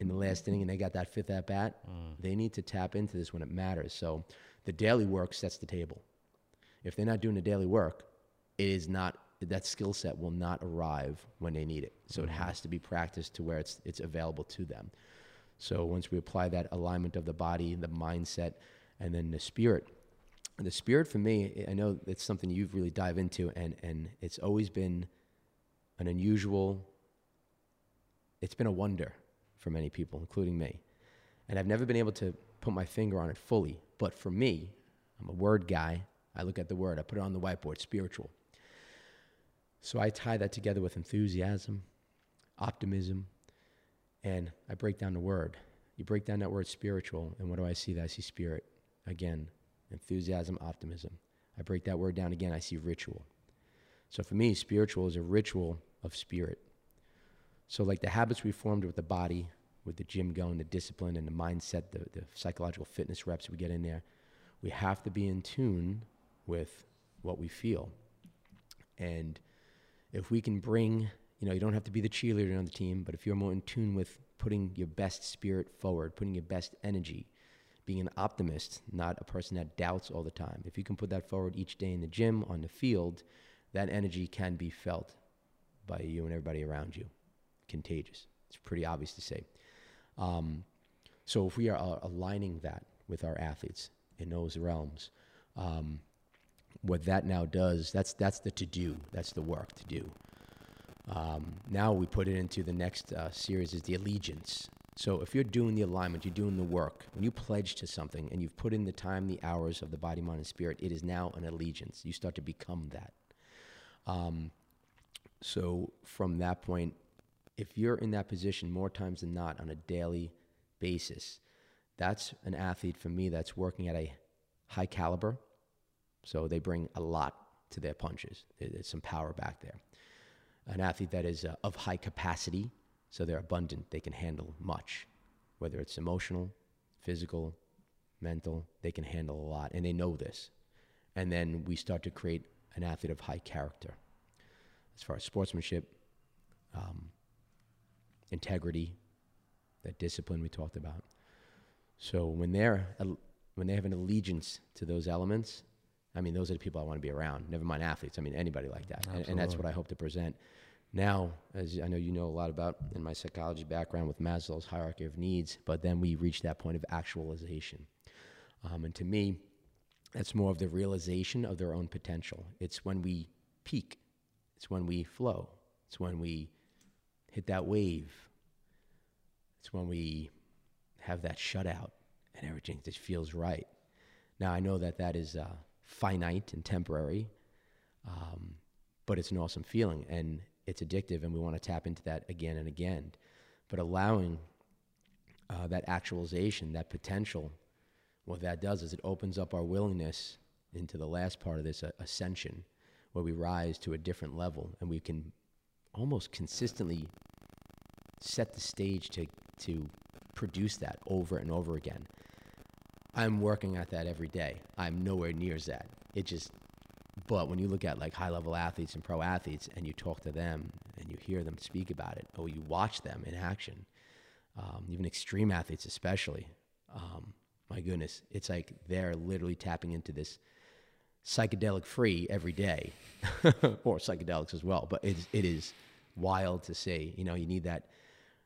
in the last inning and they got that fifth at bat, mm. they need to tap into this when it matters. So the daily work sets the table. If they're not doing the daily work, it is not that skill set will not arrive when they need it. So it mm. has to be practiced to where it's it's available to them. So once we apply that alignment of the body, the mindset, and then the spirit, and the spirit for me, I know it's something you've really dive into, and and it's always been an unusual. It's been a wonder for many people, including me, and I've never been able to put my finger on it fully. But for me, I'm a word guy. I look at the word, I put it on the whiteboard, spiritual. So I tie that together with enthusiasm, optimism, and I break down the word. You break down that word spiritual, and what do I see? That I see spirit. Again, enthusiasm, optimism. I break that word down again, I see ritual. So for me, spiritual is a ritual of spirit. So, like the habits we formed with the body, with the gym going, the discipline and the mindset, the, the psychological fitness reps we get in there, we have to be in tune with what we feel. And if we can bring, you know, you don't have to be the cheerleader on the team, but if you're more in tune with putting your best spirit forward, putting your best energy, being an optimist, not a person that doubts all the time. If you can put that forward each day in the gym, on the field, that energy can be felt by you and everybody around you. Contagious. It's pretty obvious to say. Um, so if we are uh, aligning that with our athletes in those realms, um, what that now does, that's that's the to do, that's the work to do. Um, now we put it into the next uh, series is the allegiance. So if you're doing the alignment, you're doing the work. When you pledge to something and you've put in the time, the hours of the body, mind, and spirit, it is now an allegiance. You start to become that. Um, so from that point, if you're in that position more times than not on a daily basis, that's an athlete for me that's working at a high caliber. So they bring a lot to their punches. There- There's some power back there. An athlete that is uh, of high capacity, so they're abundant. They can handle much, whether it's emotional, physical, mental. They can handle a lot, and they know this. And then we start to create an athlete of high character, as far as sportsmanship, um, integrity, that discipline we talked about. So when they're when they have an allegiance to those elements, I mean, those are the people I want to be around. Never mind athletes. I mean, anybody like that. And, and, that's what I hope to present. Now, as I know you know a lot about in my psychology background with Maslow's hierarchy of needs, but then we reach that point of actualization. Um, and to me, that's more of the realization of their own potential. It's when we peak, it's when we flow, it's when we hit that wave, it's when we have that shutout and everything just feels right. Now, I know that that is uh, finite and temporary, um, but it's an awesome feeling and it's addictive, and we want to tap into that again and again. But allowing uh, that actualization, that potential, what that does is it opens up our willingness into the last part of this uh, ascension, where we rise to a different level and we can almost consistently set the stage to, to produce that over and over again. I'm working at that every day. I'm nowhere near that. It just, but when you look at like high level athletes and pro athletes and you talk to them and you hear them speak about it, or you watch them in action, um, even extreme athletes, especially, um, my goodness, it's like they're literally tapping into this psychedelic free every day, or psychedelics as well. But it's, it is wild to see. You know, you need that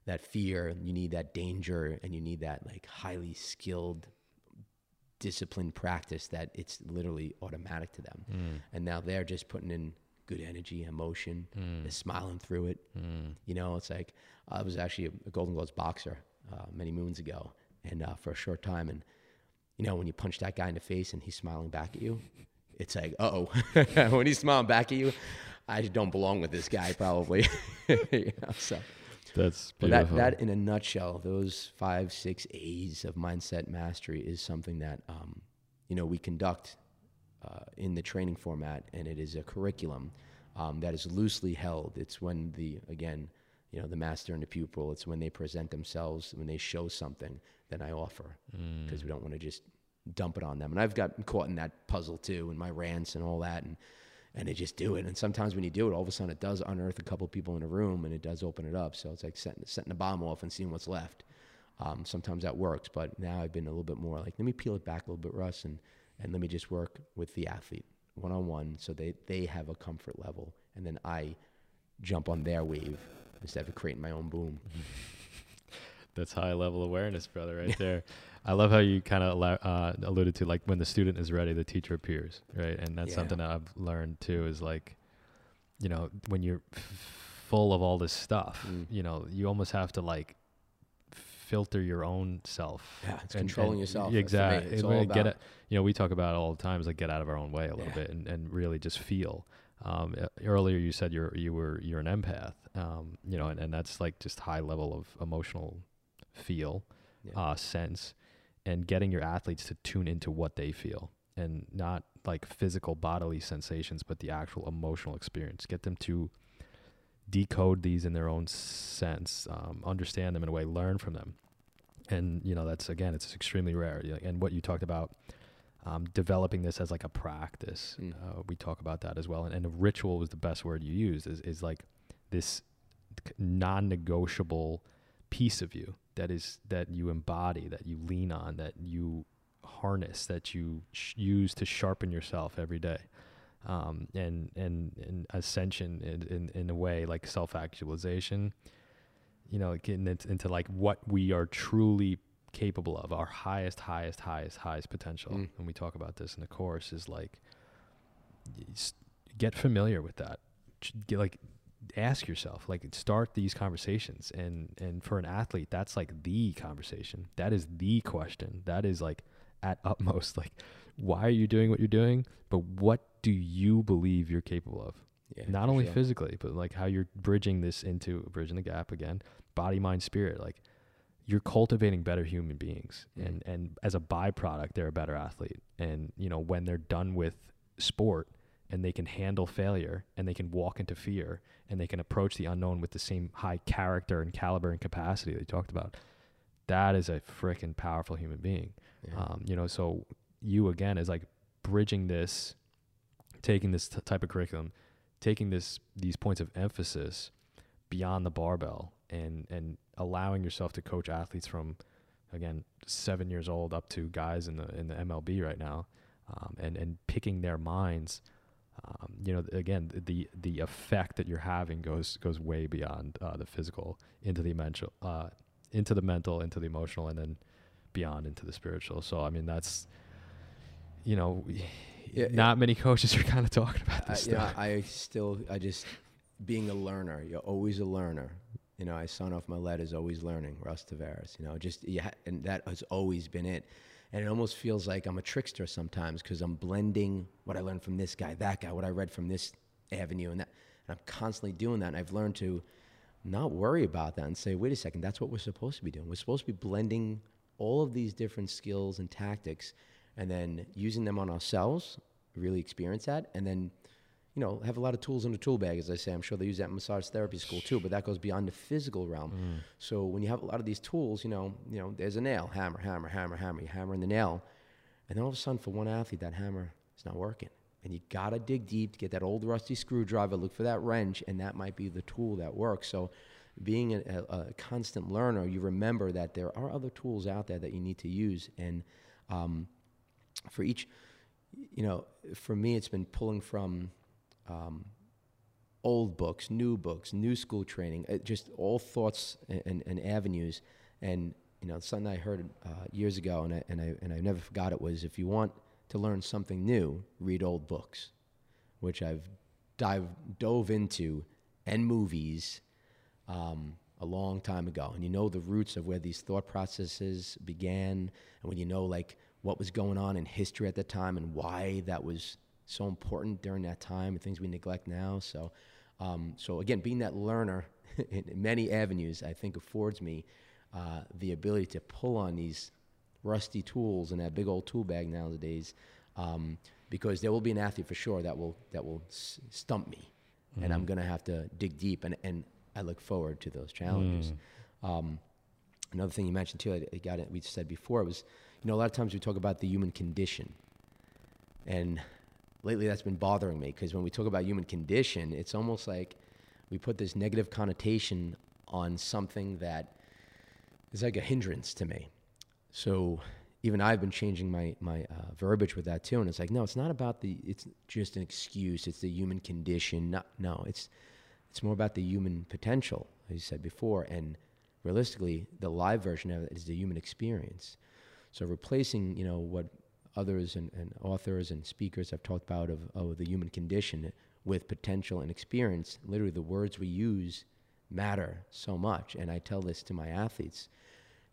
that fear, you need that danger, and you need that like highly skilled disciplined practice that it's literally automatic to them. Mm. And now they're just putting in good energy, emotion, mm. they're smiling through it. Mm. You know, it's like I was actually a Golden Gloves boxer uh, many moons ago, and uh, for a short time, and you know, when you punch that guy in the face and he's smiling back at you, it's like, oh, when he's smiling back at you, I don't belong with this guy probably. you know, so that's beautiful. that that in a nutshell, those five six A's of mindset mastery is something that um, you know we conduct uh, in the training format, and it is a curriculum um, that is loosely held. It's when the again, you know, the master and the pupil. It's when they present themselves, when they show something, then I offer because mm. we don't want to just dump it on them. And I've gotten caught in that puzzle too, in my rants and all that, and and they just do it. And sometimes when you do it, all of a sudden it does unearth a couple people in a room and it does open it up. So it's like setting, setting a bomb off and seeing what's left. Um, sometimes that works, but now I've been a little bit more like, let me peel it back a little bit, Russ, and, and let me just work with the athlete one on one so they, they have a comfort level. And then I jump on their wave instead of creating my own boom. That's high level awareness, brother, right there. I love how you kind of uh, alluded to like when the student is ready, the teacher appears, right? And that's yeah. something that I've learned too is like, you know, when you're f- full of all this stuff, mm. you know, you almost have to like filter your own self. Yeah, it's and, controlling and yourself. Exactly. It's all get it. You know, we talk about it all the time is like get out of our own way a little yeah. bit and, and really just feel. Um, earlier you said you're you were you're an empath, um, you know, and, and that's like just high level of emotional feel, yeah. uh, sense and getting your athletes to tune into what they feel and not like physical bodily sensations, but the actual emotional experience. Get them to decode these in their own sense, um, understand them in a way, learn from them. And, you know, that's again, it's extremely rare. And what you talked about, um, developing this as like a practice, mm. uh, we talk about that as well. And, and a ritual was the best word you used, is, is like this non negotiable piece of you that is that you embody, that you lean on, that you harness, that you sh- use to sharpen yourself every day. Um, and and and ascension in, in, in a way like self actualization, you know, getting into, into, like what we are truly capable of, our highest, highest, highest, highest potential. Mm. And we talk about this in the course is like get familiar with that. Get like ask yourself like start these conversations. And and for an athlete that's like the conversation. That is the question. That is like at utmost like why are you doing what you're doing? But what do you believe you're capable of? Yeah, not only sure. physically but like how you're bridging this into bridging the gap again. Body mind spirit like you're cultivating better human beings. Mm. and and as a byproduct they're a better athlete. And you know when they're done with sport and they can handle failure and they can walk into fear and they can approach the unknown with the same high character and caliber and capacity they talked about that is a freaking powerful human being. Yeah. Um, you know, so you again is like bridging this, taking this t- type of curriculum, taking this these points of emphasis beyond the barbell, and and allowing yourself to coach athletes from, again, seven years old up to guys in the in the MLB right now, um, and and picking their minds. Um, you know, again, the the effect that you're having goes goes way beyond uh, the physical into the mental, uh, into the mental, into the emotional, and then beyond into the spiritual. So I mean, that's you know, Yeah, not many coaches are kind of talking about I, this you know, stuff. I still, I just, being a learner, you're always a learner. You know, I sign off my letters, always learning, Russ Taveras. You know, just, yeah and that has always been it. And it almost feels like I'm a trickster sometimes because I'm blending what I learned from this guy, that guy, what I read from this avenue, and that. And I'm constantly doing that. And I've learned to not worry about that and say, wait a second, that's what we're supposed to be doing. We're supposed to be blending all of these different skills and tactics and then using them on ourselves, really experience that, and then, you know, have a lot of tools in the tool bag, as I say. I'm sure they use that in massage therapy school too, but that goes beyond the physical realm. So when you have a lot of these tools, you know, you know, there's a nail, hammer, hammer, hammer, hammer, you hammer in the nail, and then all of a sudden for one athlete, that hammer is not working. And you gotta dig deep to get that old rusty screwdriver, look for that wrench, and that might be the tool that works. So being a, a, a constant learner, you remember that there are other tools out there that you need to use. And um, for each, you know, for me, it's been pulling from um, old books, new books, new school training, uh, just all thoughts and, and, and avenues. And you know, something I heard uh, years ago, and I, and I and I never forgot it was if you want to learn something new, read old books, which I've dive dove into, and movies. Um, a long time ago, and you know the roots of where these thought processes began, and when you know like what was going on in history at the time and why that was so important during that time and things we neglect now. So, um, so again, being that learner in many avenues, I think affords me uh, the ability to pull on these rusty tools in that big old tool bag nowadays, um, because there will be an athlete for sure that will that will s- stump me, and I'm going to have to dig deep, and and I look forward to those challenges. Um, another thing you mentioned too, I, I got it. We said before was, you know, a lot of times we talk about the human condition, and lately that's been bothering me because when we talk about human condition, it's almost like we put this negative connotation on something that is like a hindrance to me. So even I've been changing my my uh, verbiage with that too, and it's like, no, it's not about the. It's just an excuse. It's the human condition. Not, no, it's it's more about the human potential, as you said before, and realistically, the live version of it is the human experience. So replacing, you know, what others and, and authors and speakers have talked about of, of the human condition with potential and experience, literally the words we use matter so much. And I tell this to my athletes.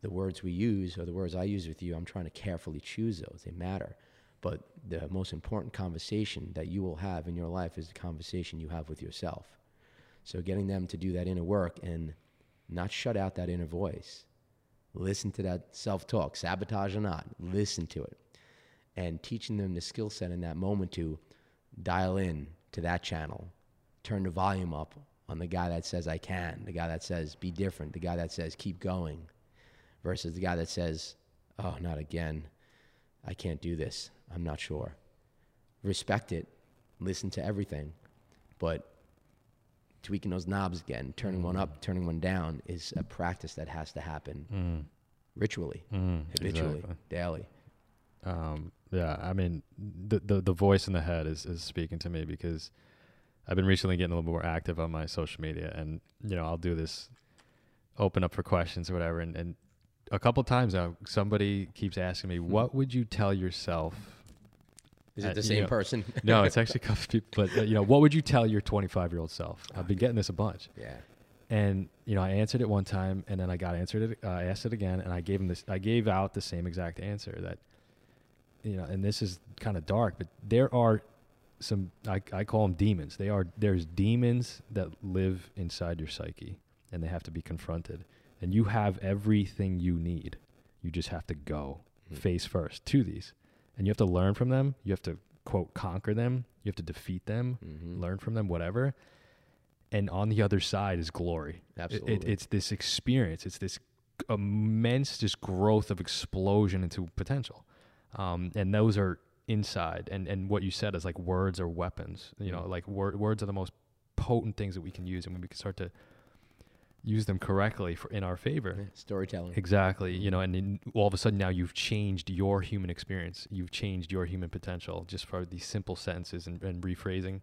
The words we use or the words I use with you, I'm trying to carefully choose those. They matter. But the most important conversation that you will have in your life is the conversation you have with yourself. So getting them to do that inner work and not shut out that inner voice. Listen to that self talk, sabotage or not, listen to it. And teaching them the skill set in that moment to dial in to that channel, turn the volume up on the guy that says, I can, the guy that says, be different, the guy that says, keep going, versus the guy that says, oh, not again. I can't do this. I'm not sure. Respect it, listen to everything, but tweaking those knobs again, turning one up, turning one down is a practice that has to happen ritually, habitually, exactly. daily. Um, yeah, I mean, the, the the voice in the head is is speaking to me because I've been recently getting a little more active on my social media, and you know, I'll do this, open up for questions or whatever, and, and a couple times now, somebody keeps asking me, "What would you tell yourself?" Is it the you same know, person? no, it's actually a couple people, but uh, you know, what would you tell your 25 year old self? I've been getting this a bunch. yeah. and you know i answered it one time and then i got answered it uh, i asked it again and i gave him this i gave out the same exact answer that you know and this is kind of dark but there are some I, I call them demons they are there's demons that live inside your psyche and they have to be confronted and you have everything you need you just have to go Mhm. face first to these and you have to learn from them you have to quote conquer them you have to defeat them Mhm. learn from them whatever and on the other side is glory It- it- Absolutely. it's this experience. It's this immense just growth of explosion into potential. Um, and those are inside. And, and what you said is like words are weapons. You know, like wor- words are the most potent things that we can use. And when we can start to use them correctly for in our favor. Yeah, storytelling. Exactly. You know, and then all of a sudden now you've changed your human experience. You've changed your human potential just for these simple sentences and, and rephrasing.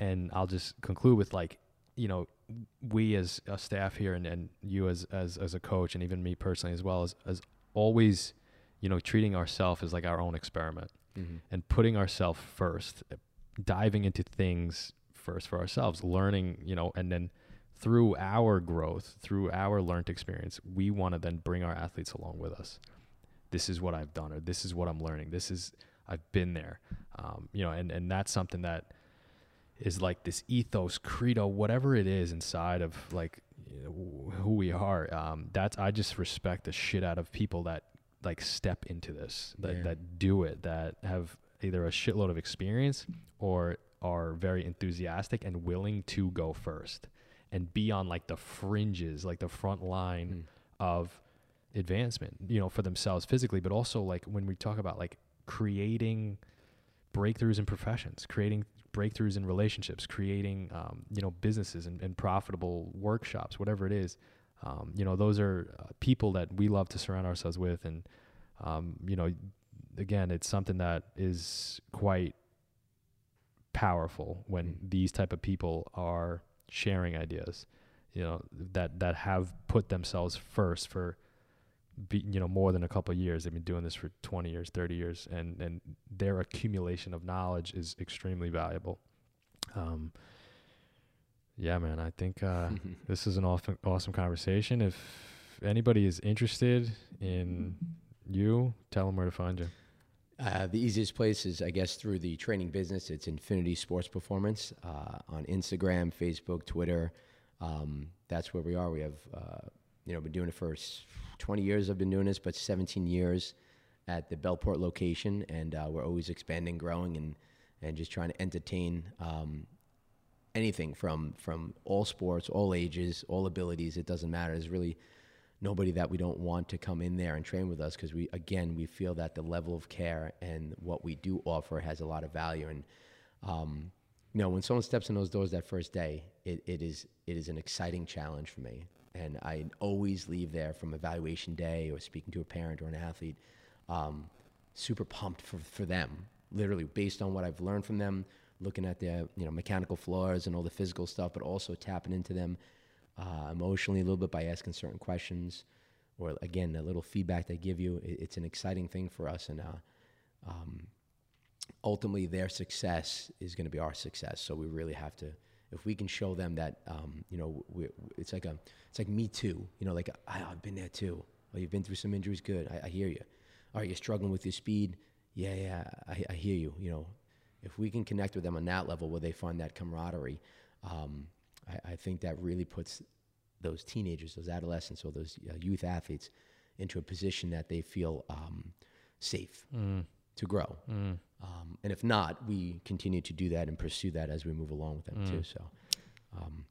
And I'll just conclude with like, you know, we as a staff here and, and you as, as, as a coach and even me personally as well as, as always, you know, treating ourselves as like our own experiment Mhm. and putting ourselves first, diving into things first for ourselves, learning, you know, and then through our growth, through our learned experience, we want to then bring our athletes along with us. This is what I've done, or this is what I'm learning. This is I've been there, um, you know, and and that's something that is like this ethos, credo, whatever it is inside of like you know, who we are. Um, that's I just respect the shit out of people that like step into this, that Yeah. that do it, that have either a shitload of experience or are very enthusiastic and willing to go first and be on like the fringes, like the front line Mm. of advancement, you know, for themselves physically, but also like when we talk about like creating breakthroughs in professions, creating breakthroughs in relationships, creating, um, you know, businesses and, and profitable workshops, whatever it is. Um, you know, those are uh, people that we love to surround ourselves with. And, um, you know, again, it's something that is quite powerful when Mm. these type of people are sharing ideas, you know, that, that have put themselves first for, be, you know, more than a couple of years. They've been doing this for 20 years, 30 years, and, and their accumulation of knowledge is extremely valuable. Um, yeah, man, I think, uh, this is an awesome, awesome conversation. If anybody is interested in you, tell them where to find you. Uh, the easiest place is, I guess, through the training business. It's Infiniti Sports Performance uh, on Instagram, Facebook, Twitter. Um, that's where we are. We have, uh, you know, been doing it for 20 years. I've been doing this, but 17 years at the Bellport location, and uh, we're always expanding, growing, and and just trying to entertain um, anything from from all sports, all ages, all abilities. It doesn't matter. There's really nobody that we don't want to come in there and train with us because we again we feel that the level of care and what we do offer has a lot of value and um, you know when someone steps in those doors that first day it, it is it is an exciting challenge for me and I always leave there from evaluation day or speaking to a parent or an athlete um, super pumped for, for them literally based on what I've learned from them looking at their you know mechanical flaws and all the physical stuff but also tapping into them uh, emotionally a little bit by asking certain questions, or again, the little feedback they give you. It, it's an exciting thing for us, and uh, um, ultimately, their success is going to be our success. So we really have to, if we can show them that, um, you know, we, it's like a, it's like me too. You know, like I, I've been there too. Oh, you've been through some injuries. Good, I, I hear you. Right, you're struggling with your speed. Yeah, yeah, I, I hear you. You know, if we can connect with them on that level where they find that camaraderie. Um, I, I think that really puts those teenagers, those adolescents, or those uh, youth athletes into a position that they feel um, safe to grow. Um, and if not, we continue to do that and pursue that as we move along with them too. So, um,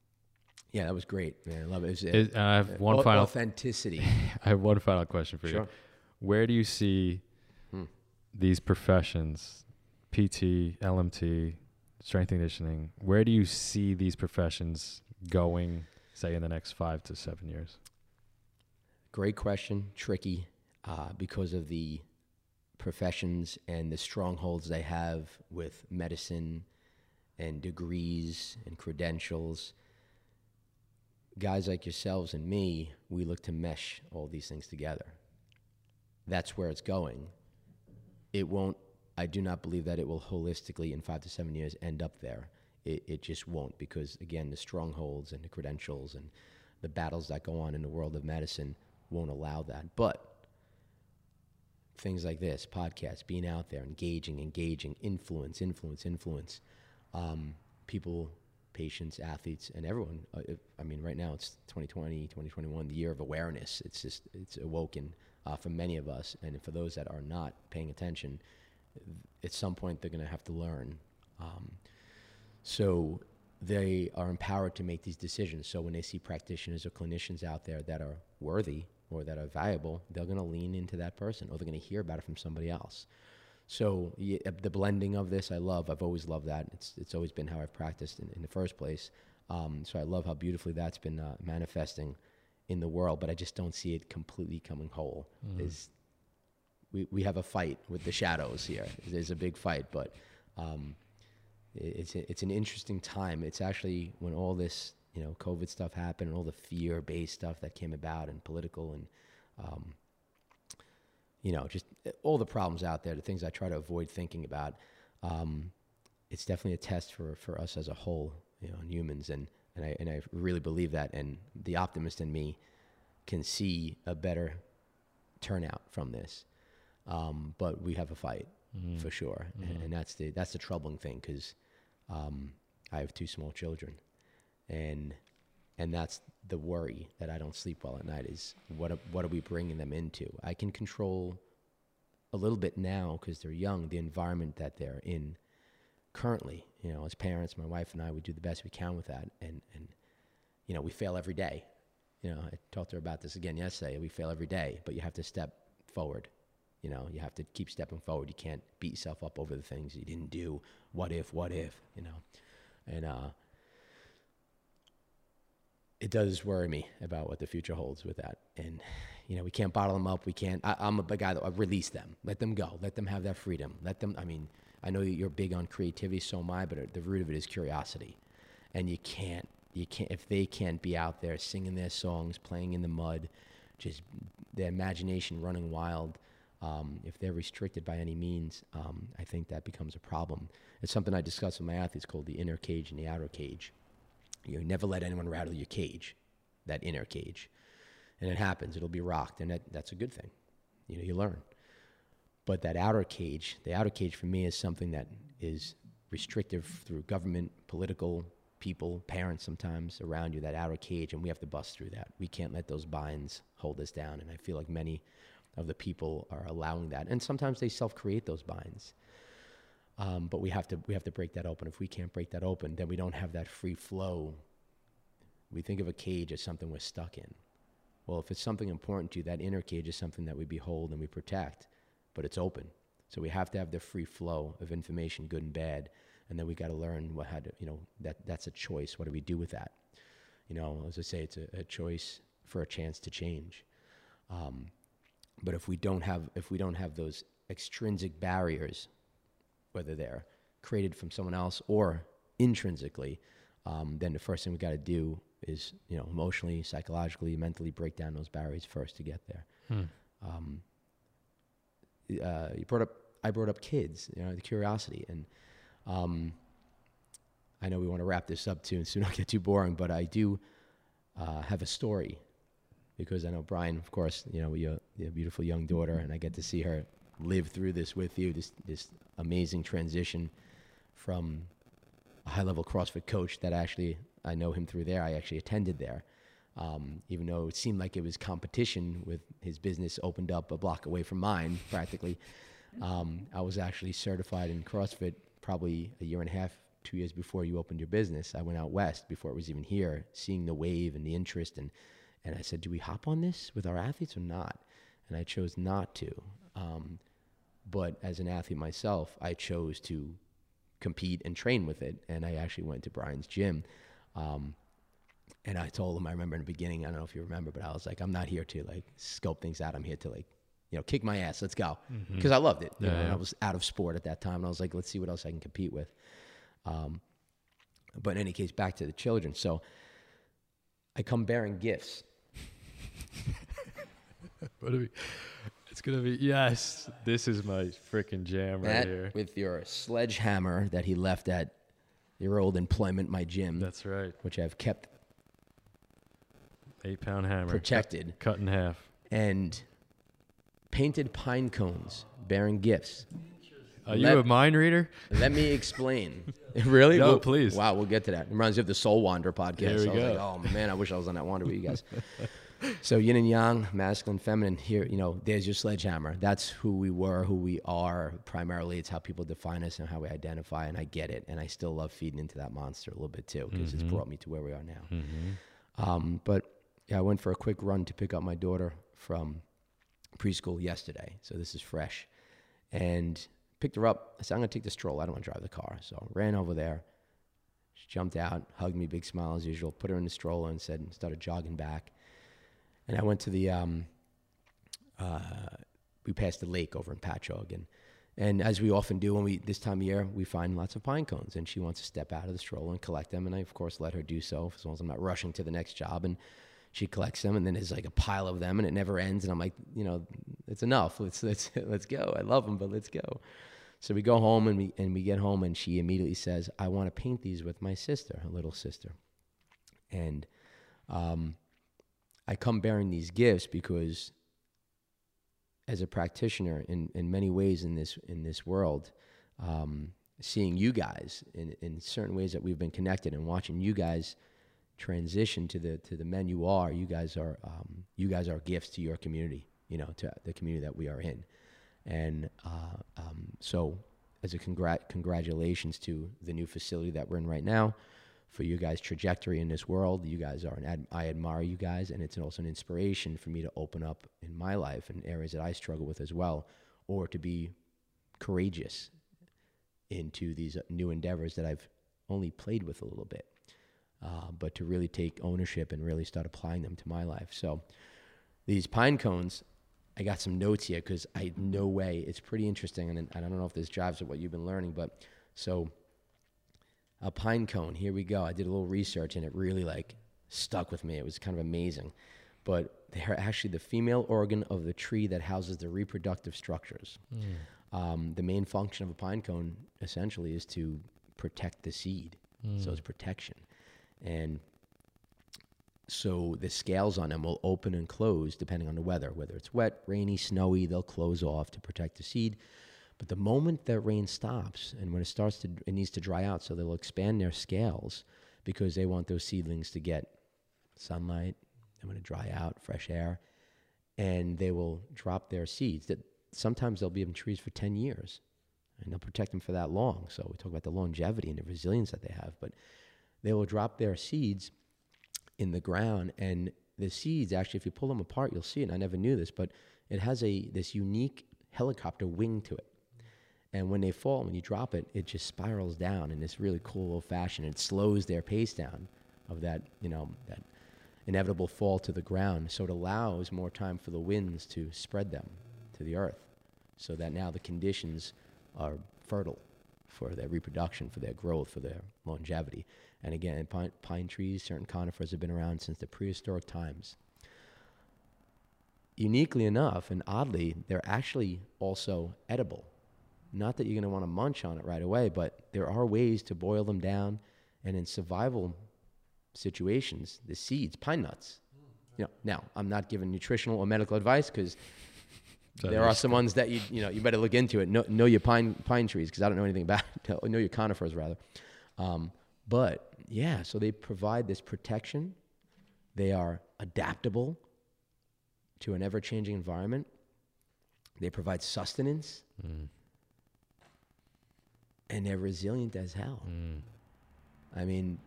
yeah, that was great, man. I love it. it was, uh, Is- I have one au- final. authenticity. I have one final question for you. Where do you see Hmm. these professions, PT, LMT, strength conditioning? Where do you see these professions going, say, in the next five to seven years? Great question. Tricky uh, because of the professions and the strongholds they have with medicine and degrees and credentials. Guys like yourselves and me, we look to mesh all these things together. That's where it's going. It won't, I do not believe that it will holistically in five to seven years end up there. It, it just won't because, again, the strongholds and the credentials and the battles that go on in the world of medicine won't allow that. But things like this, podcasts, being out there, engaging, engaging, influence, influence, influence, um, people, patients, athletes, and everyone. Uh, I mean, right now it's 2020, 2021, the year of awareness. It's just, it's awoken uh, for many of us. And for those that are not paying attention, at some point they're going to have to learn. Um, so they are empowered to make these decisions. So when they see practitioners or clinicians out there that are worthy or that are valuable, they're going to lean into that person or they're going to hear about it from somebody else. So the blending of this, I love. I've always loved that. It's it's always been how I've practiced in, in the first place. Um, so I love how beautifully that's been uh, manifesting in the world, but I just don't see it completely coming whole. Is we we have a fight with the shadows here. There's a big fight, but um, it's it's an interesting time. It's actually when all this you know COVID stuff happened and all the fear based stuff that came about and political and um, you know just all the problems out there, the things I try to avoid thinking about. Um, it's definitely a test for for us as a whole, you know, humans, and and I and I really believe that. And the optimist in me can see a better turnout from this. Um, but we have a fight for sure, and, and that's the that's the troubling thing because um, I have two small children, and and that's the worry that I don't sleep well at night is what are, what are we bringing them into? I can control a little bit now because they're young the environment that they're in currently. You know, as parents, my wife and I, we do the best we can with that, and and you know we fail every day. You know, I talked to her about this again yesterday. We fail every day, but you have to step forward. You know, you have to keep stepping forward. You can't beat yourself up over the things you didn't do. What if? What if? You know, and uh, it does worry me about what the future holds with that. And you know, we can't bottle them up. We can't. I, I'm a guy that I release them. Let them go. Let them have that freedom. Let them. I mean, I know you're big on creativity, so am I. But the root of it is curiosity, and you can't. You can't if they can't be out there singing their songs, playing in the mud, just their imagination running wild. Um, if they're restricted by any means, um, I think that becomes a problem. It's something I discuss with my athletes called the inner cage and the outer cage. You never let anyone rattle your cage, that inner cage. And it happens, it'll be rocked, and that, that's a good thing. You know, you learn. But that outer cage, the outer cage for me is something that is restrictive through government, political, people, parents sometimes around you, that outer cage, and we have to bust through that. We can't let those binds hold us down. And I feel like many of the people are allowing that. And sometimes they self create those binds. Um, but we have to we have to break that open. If we can't break that open, then we don't have that free flow. We think of a cage as something we're stuck in. Well, if it's something important to you, that inner cage is something that we behold and we protect, but it's open. So we have to have the free flow of information, good and bad, and then we got to learn what how to you know that that's a choice. What do we do with that? You know, as I say, it's a, a choice for a chance to change. Um, but if we don't have if we don't have those extrinsic barriers whether they're created from someone else or intrinsically, um, then the first thing we got to do is, you know, emotionally, psychologically, mentally break down those barriers first to get there. Um, uh, you brought up, I brought up kids, you know, the curiosity, and um, I know we want to wrap this up too, and so don't get too boring, but I do uh, have a story because I know Brian, of course, you know, you're, you're beautiful young daughter, and I get to see her live through this with you, this this amazing transition from a high level CrossFit coach that actually I know him through there. I actually attended there, um, even though it seemed like it was competition with his business opened up a block away from mine, practically. Um, I was actually certified in CrossFit probably a year and a half, two years before you opened your business. I went out west before it was even here, seeing the wave and the interest, and and I said, "Do we hop on this with our athletes or not?" And I chose not to. Um, but as an athlete myself, I chose to compete and train with it. And I actually went to Brian's gym. Um, and I told him, I remember in the beginning, I don't know if you remember, but I was like, I'm not here to like scope things out. I'm here to like, you know, kick my ass. Let's go. Because I loved it. You Yeah, know, yeah. I was out of sport at that time. And I was like, let's see what else I can compete with. Um, but in any case, back to the children. So I come bearing gifts. It's gonna be yes. This is my freaking jam right Matt, here. with your sledgehammer that he left at your old employment, my gym, That's right. which I've kept Eight pound hammer. protected, Cut, cut in half. and painted pine cones bearing gifts. Are you a mind reader? Let me explain. really? No, We'll- please. Wow, we'll get to that. It reminds me of the Soul Wander podcast. There we I was go. like, oh man, I wish I was on that wander with you guys. So yin and yang, masculine, feminine. Here, you know, there's your sledgehammer. That's who we were, who we are. Primarily, it's how people define us and how we identify. And I get it. And I still love feeding into that monster a little bit too, because Mm-hmm. it's brought me to where we are now. Um, but yeah, I went for a quick run to pick up my daughter from preschool yesterday. So this is fresh. And picked her up. I said, I'm going to take the stroll. I don't want to drive the car. So ran over there. She jumped out, hugged me, big smile as usual, put her in the stroller and said, started jogging back. And I went to the, um, uh, we passed the lake over in Patchogue. And, and as we often do when we, this time of year, we find lots of pine cones. And she wants to step out of the stroller and collect them. And I, of course, let her do so as long as I'm not rushing to the next job. And she collects them. And then there's like a pile of them and it never ends. And I'm like, you know, it's enough. Let's, let's, let's go. I love them, but let's go. So we go home and we and we get home and she immediately says, "I want to paint these with my sister, her little sister." And um, I come bearing these gifts because, as a practitioner, in, in many ways in this in this world, um, seeing you guys in, in certain ways that we've been connected and watching you guys transition to the to the men you are, you guys are um, you guys are gifts to your community, you know, to the community that we are in. And uh, um, so, as a congrat- congratulations to the new facility that we're in right now, for you guys' trajectory in this world. You guys are an ad- I admire you guys, and it's also an inspiration for me to open up in my life in areas that I struggle with as well, or to be courageous into these new endeavors that I've only played with a little bit, uh, but to really take ownership and really start applying them to my life. So, these pine cones I got some notes here because I no way. It's pretty interesting, and, and I don't know if this jives with what you've been learning, but so a pine cone. Here we go. I did a little research, and it really like stuck with me. It was kind of amazing, but they're actually the female organ of the tree that houses the reproductive structures. Mm. Um, the main function of a pine cone essentially is to protect the seed, mm. so it's protection, and so the scales on them will open and close depending on the weather. Whether it's wet, rainy, snowy, they'll close off to protect the seed. But the moment that rain stops and when it starts to, it needs to dry out, so they'll expand their scales because they want those seedlings to get sunlight. They want to dry out, fresh air, and they will drop their seeds. That sometimes they'll be in trees for ten years, and they'll protect them for that long. So we talk about the longevity and the resilience that they have, but they will drop their seeds in the ground and the seeds actually if you pull them apart you'll see it i never knew this but it has a this unique helicopter wing to it and when they fall when you drop it it just spirals down in this really cool old fashion it slows their pace down of that you know that inevitable fall to the ground so it allows more time for the winds to spread them to the earth so that now the conditions are fertile for their reproduction for their growth for their longevity and again, pine, pine trees, certain conifers have been around since the prehistoric times. Uniquely enough, and oddly, they're actually also edible. Not that you're going to want to munch on it right away, but there are ways to boil them down. And in survival situations, the seeds, pine nuts. You know, now I'm not giving nutritional or medical advice because there are some ones that you you know you better look into it. Know, know your pine pine trees because I don't know anything about it. know your conifers rather. Um, but yeah, so they provide this protection. They are adaptable to an ever changing environment. They provide sustenance. Mm. And they're resilient as hell. Mm. I mean,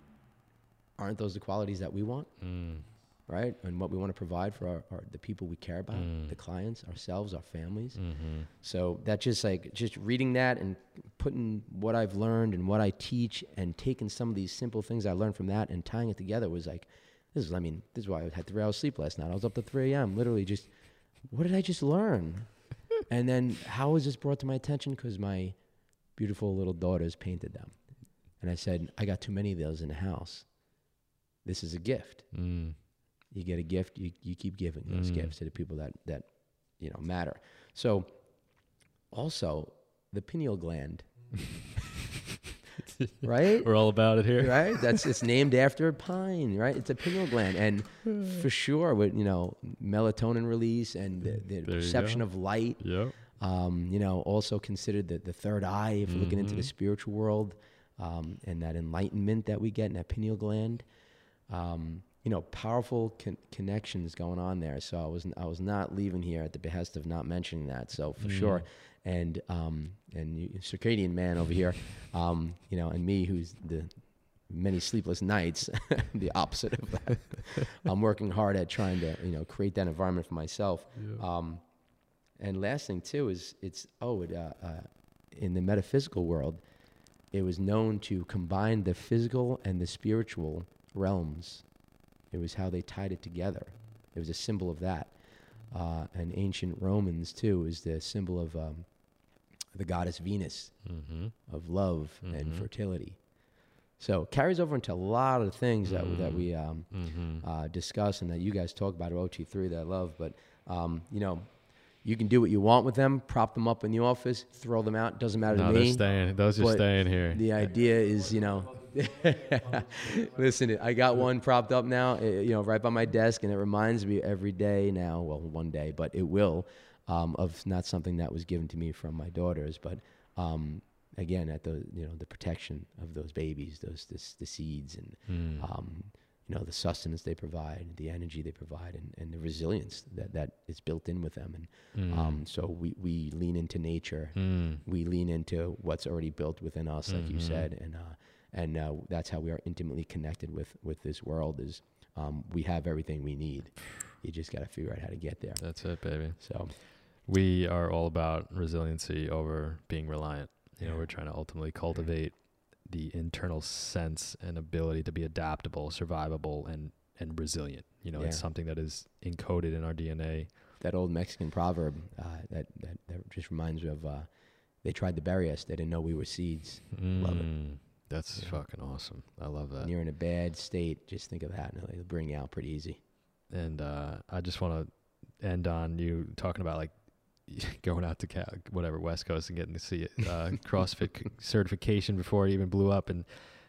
aren't those the qualities that we want? Mm right? And what we want to provide for our, our the people we care about, mm. the clients, ourselves, our families. Mm-hmm. So that just like just reading that and putting what I've learned and what I teach and taking some of these simple things I learned from that and tying it together was like, this is I mean this is why I had three hours sleep last night. I was up to three a.m. literally just, what did I just learn? and then how was this brought to my attention? Because my beautiful little daughters painted them, and I said I got too many of those in the house. This is a gift. Mm you get a gift, you, you keep giving those mm. gifts to the people that, that, you know, matter. So also the pineal gland, right? We're all about it here. Right. That's, it's named after a pine, right? It's a pineal gland. And for sure with, you know, melatonin release and the, the perception of light, yep. Um, you know, also considered the, the third eye if mm-hmm. looking into the mm-hmm. spiritual world, um, and that enlightenment that we get in that pineal gland. Um, you know, powerful con- connections going on there. So I was I was not leaving here at the behest of not mentioning that. So for mm. sure, and um, and you, circadian man over here, um, you know, and me who's the many sleepless nights. the opposite of that. I'm working hard at trying to you know create that environment for myself. Um, and last thing too is it's oh it, uh, uh, in the metaphysical world, it was known to combine the physical and the spiritual realms. It was how they tied it together. It was a symbol of that. Uh, and ancient Romans too is the symbol of um, the goddess Venus Mm-hmm. of love and Mhm. fertility. So it carries over into a lot of things that that Mm. we um, Mm-hmm. uh, discuss and that you guys talk about at OT3 that I love. But um, you know, you can do what you want with them, prop them up in the office, throw them out. Doesn't matter no, to me. they're staying. Those are staying here. The idea is, you know, listen, I got one propped up now, uh, you know, right by my desk, and it reminds me every day now, well, one day, but it will, um, of not something that was given to me from my daughters, but um, again, at the, you know, the protection of those babies, those, this, the seeds, and, Mm. um, you know, the sustenance they provide, the energy they provide, and, and the resilience that, that is built in with them. And Mm. um, so we, we lean into nature Mm. we lean into what's already built within us, like you Mhm. said, and uh, and uh, that's how we are intimately connected with with this world. Is um, we have everything we need. You just got to figure out how to get there. That's it, baby. So We are all about resiliency over being reliant. You know, we're trying to ultimately cultivate the internal sense and ability to be adaptable, survivable, and and resilient. You know, it's something that is encoded in our DNA. that old Mexican proverb uh, that, that that just reminds me of. Uh, they tried to bury us. They didn't know we were seeds. Love it. Mm, That's Yeah. fucking awesome. I love that. When you're in a bad state, just think of that, and it'll bring you out pretty easy. and uh, I just want to end on you talking about like going out to Cal- whatever West Coast and getting to see it, uh, CrossFit certification before it even blew up, and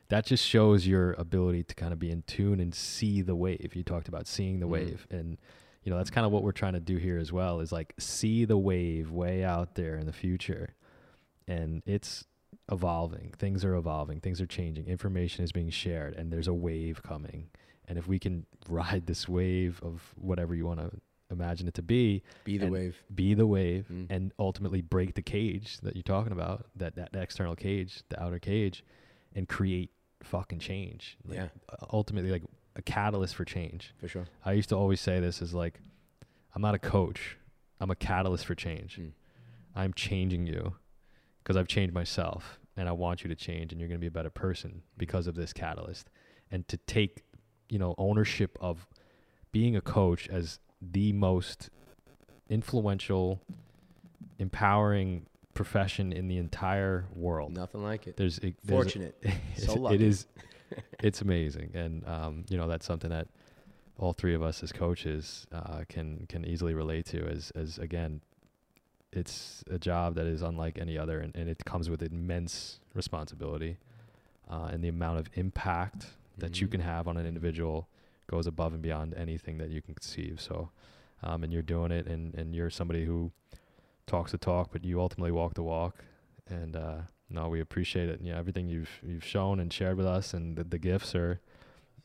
that just shows your ability to kind of be in tune and see the wave. You talked about seeing the Mm. wave, and you know that's kind of what we're trying to do here as well. Is like see the wave way out there in the future, and it's evolving. Things are evolving. Things are changing. Information is being shared, and there's a wave coming. And if we can ride this wave of whatever you want to imagine it to be, Be the wave. be the wave, Mm. and ultimately break the cage that you're talking about, that, that external cage, the outer cage, and create fucking change. Like, Yeah. Ultimately, like a catalyst for change. For sure. I used to always say this as like, I'm not a coach. I'm a catalyst for change. Mm. I'm changing you because I've changed myself and I want you to change and you're going to be a better person because of this catalyst. And to take, you know, ownership of being a coach as the most influential, empowering profession in the entire world. Nothing like it. There's, it, there's Fortunate. it's- So lucky. is it's amazing and um, you know that's something that all three of us as coaches uh, can can easily relate to as as again it's a job that is unlike any other and, and it comes with immense responsibility uh, and the amount of impact that you Mhm. can have on an individual goes above and beyond anything that you can conceive so um, and you're doing it and, and you're somebody who talks the talk but you ultimately walk the walk and uh, no, we appreciate it. You know, everything you've you've shown and shared with us, and the, the gifts are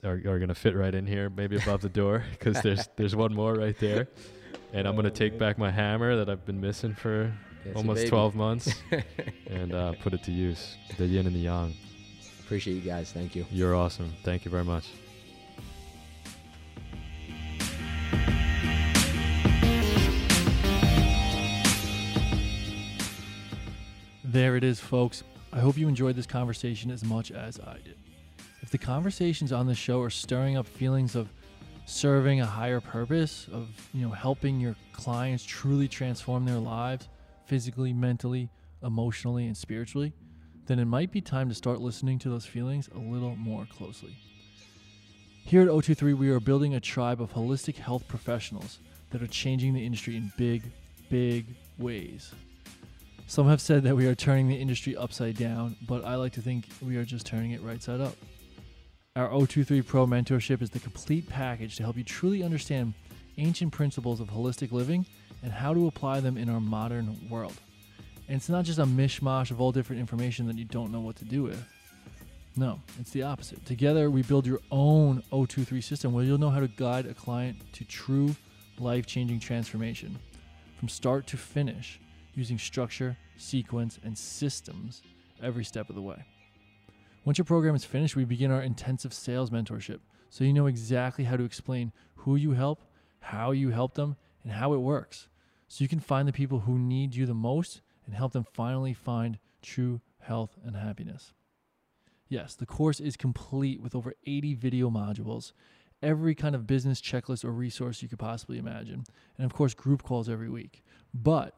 are, are gonna fit right in here, maybe above the door, because there's there's one more right there, and I'm gonna take back my hammer that I've been missing for That's almost 12 months, and uh, put it to use. The yin and the yang. Appreciate you guys. Thank you. You're awesome. Thank you very much. There it is, folks. I hope you enjoyed this conversation as much as I did. If the conversations on the show are stirring up feelings of serving a higher purpose, of you know helping your clients truly transform their lives physically, mentally, emotionally, and spiritually, then it might be time to start listening to those feelings a little more closely. Here at O23, we are building a tribe of holistic health professionals that are changing the industry in big, big ways. Some have said that we are turning the industry upside down, but I like to think we are just turning it right side up. Our O23 Pro mentorship is the complete package to help you truly understand ancient principles of holistic living and how to apply them in our modern world. And it's not just a mishmash of all different information that you don't know what to do with. No, it's the opposite. Together, we build your own O23 system where you'll know how to guide a client to true life changing transformation from start to finish using structure, sequence, and systems every step of the way. Once your program is finished, we begin our intensive sales mentorship. So you know exactly how to explain who you help, how you help them, and how it works. So you can find the people who need you the most and help them finally find true health and happiness. Yes, the course is complete with over 80 video modules, every kind of business checklist or resource you could possibly imagine, and of course, group calls every week. But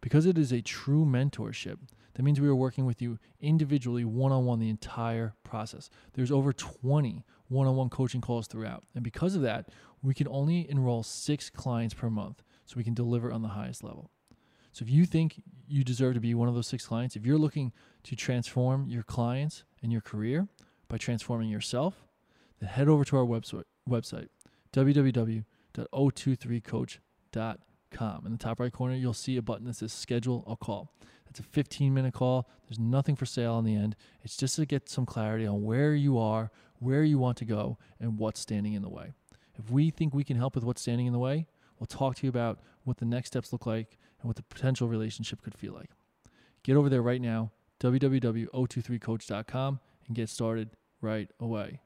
because it is a true mentorship, that means we are working with you individually, one on one, the entire process. There's over 20 one on one coaching calls throughout. And because of that, we can only enroll six clients per month so we can deliver on the highest level. So if you think you deserve to be one of those six clients, if you're looking to transform your clients and your career by transforming yourself, then head over to our website, website www.023coach.com. In the top right corner, you'll see a button that says schedule a call. It's a 15 minute call. There's nothing for sale in the end. It's just to get some clarity on where you are, where you want to go, and what's standing in the way. If we think we can help with what's standing in the way, we'll talk to you about what the next steps look like and what the potential relationship could feel like. Get over there right now, www.023coach.com, and get started right away.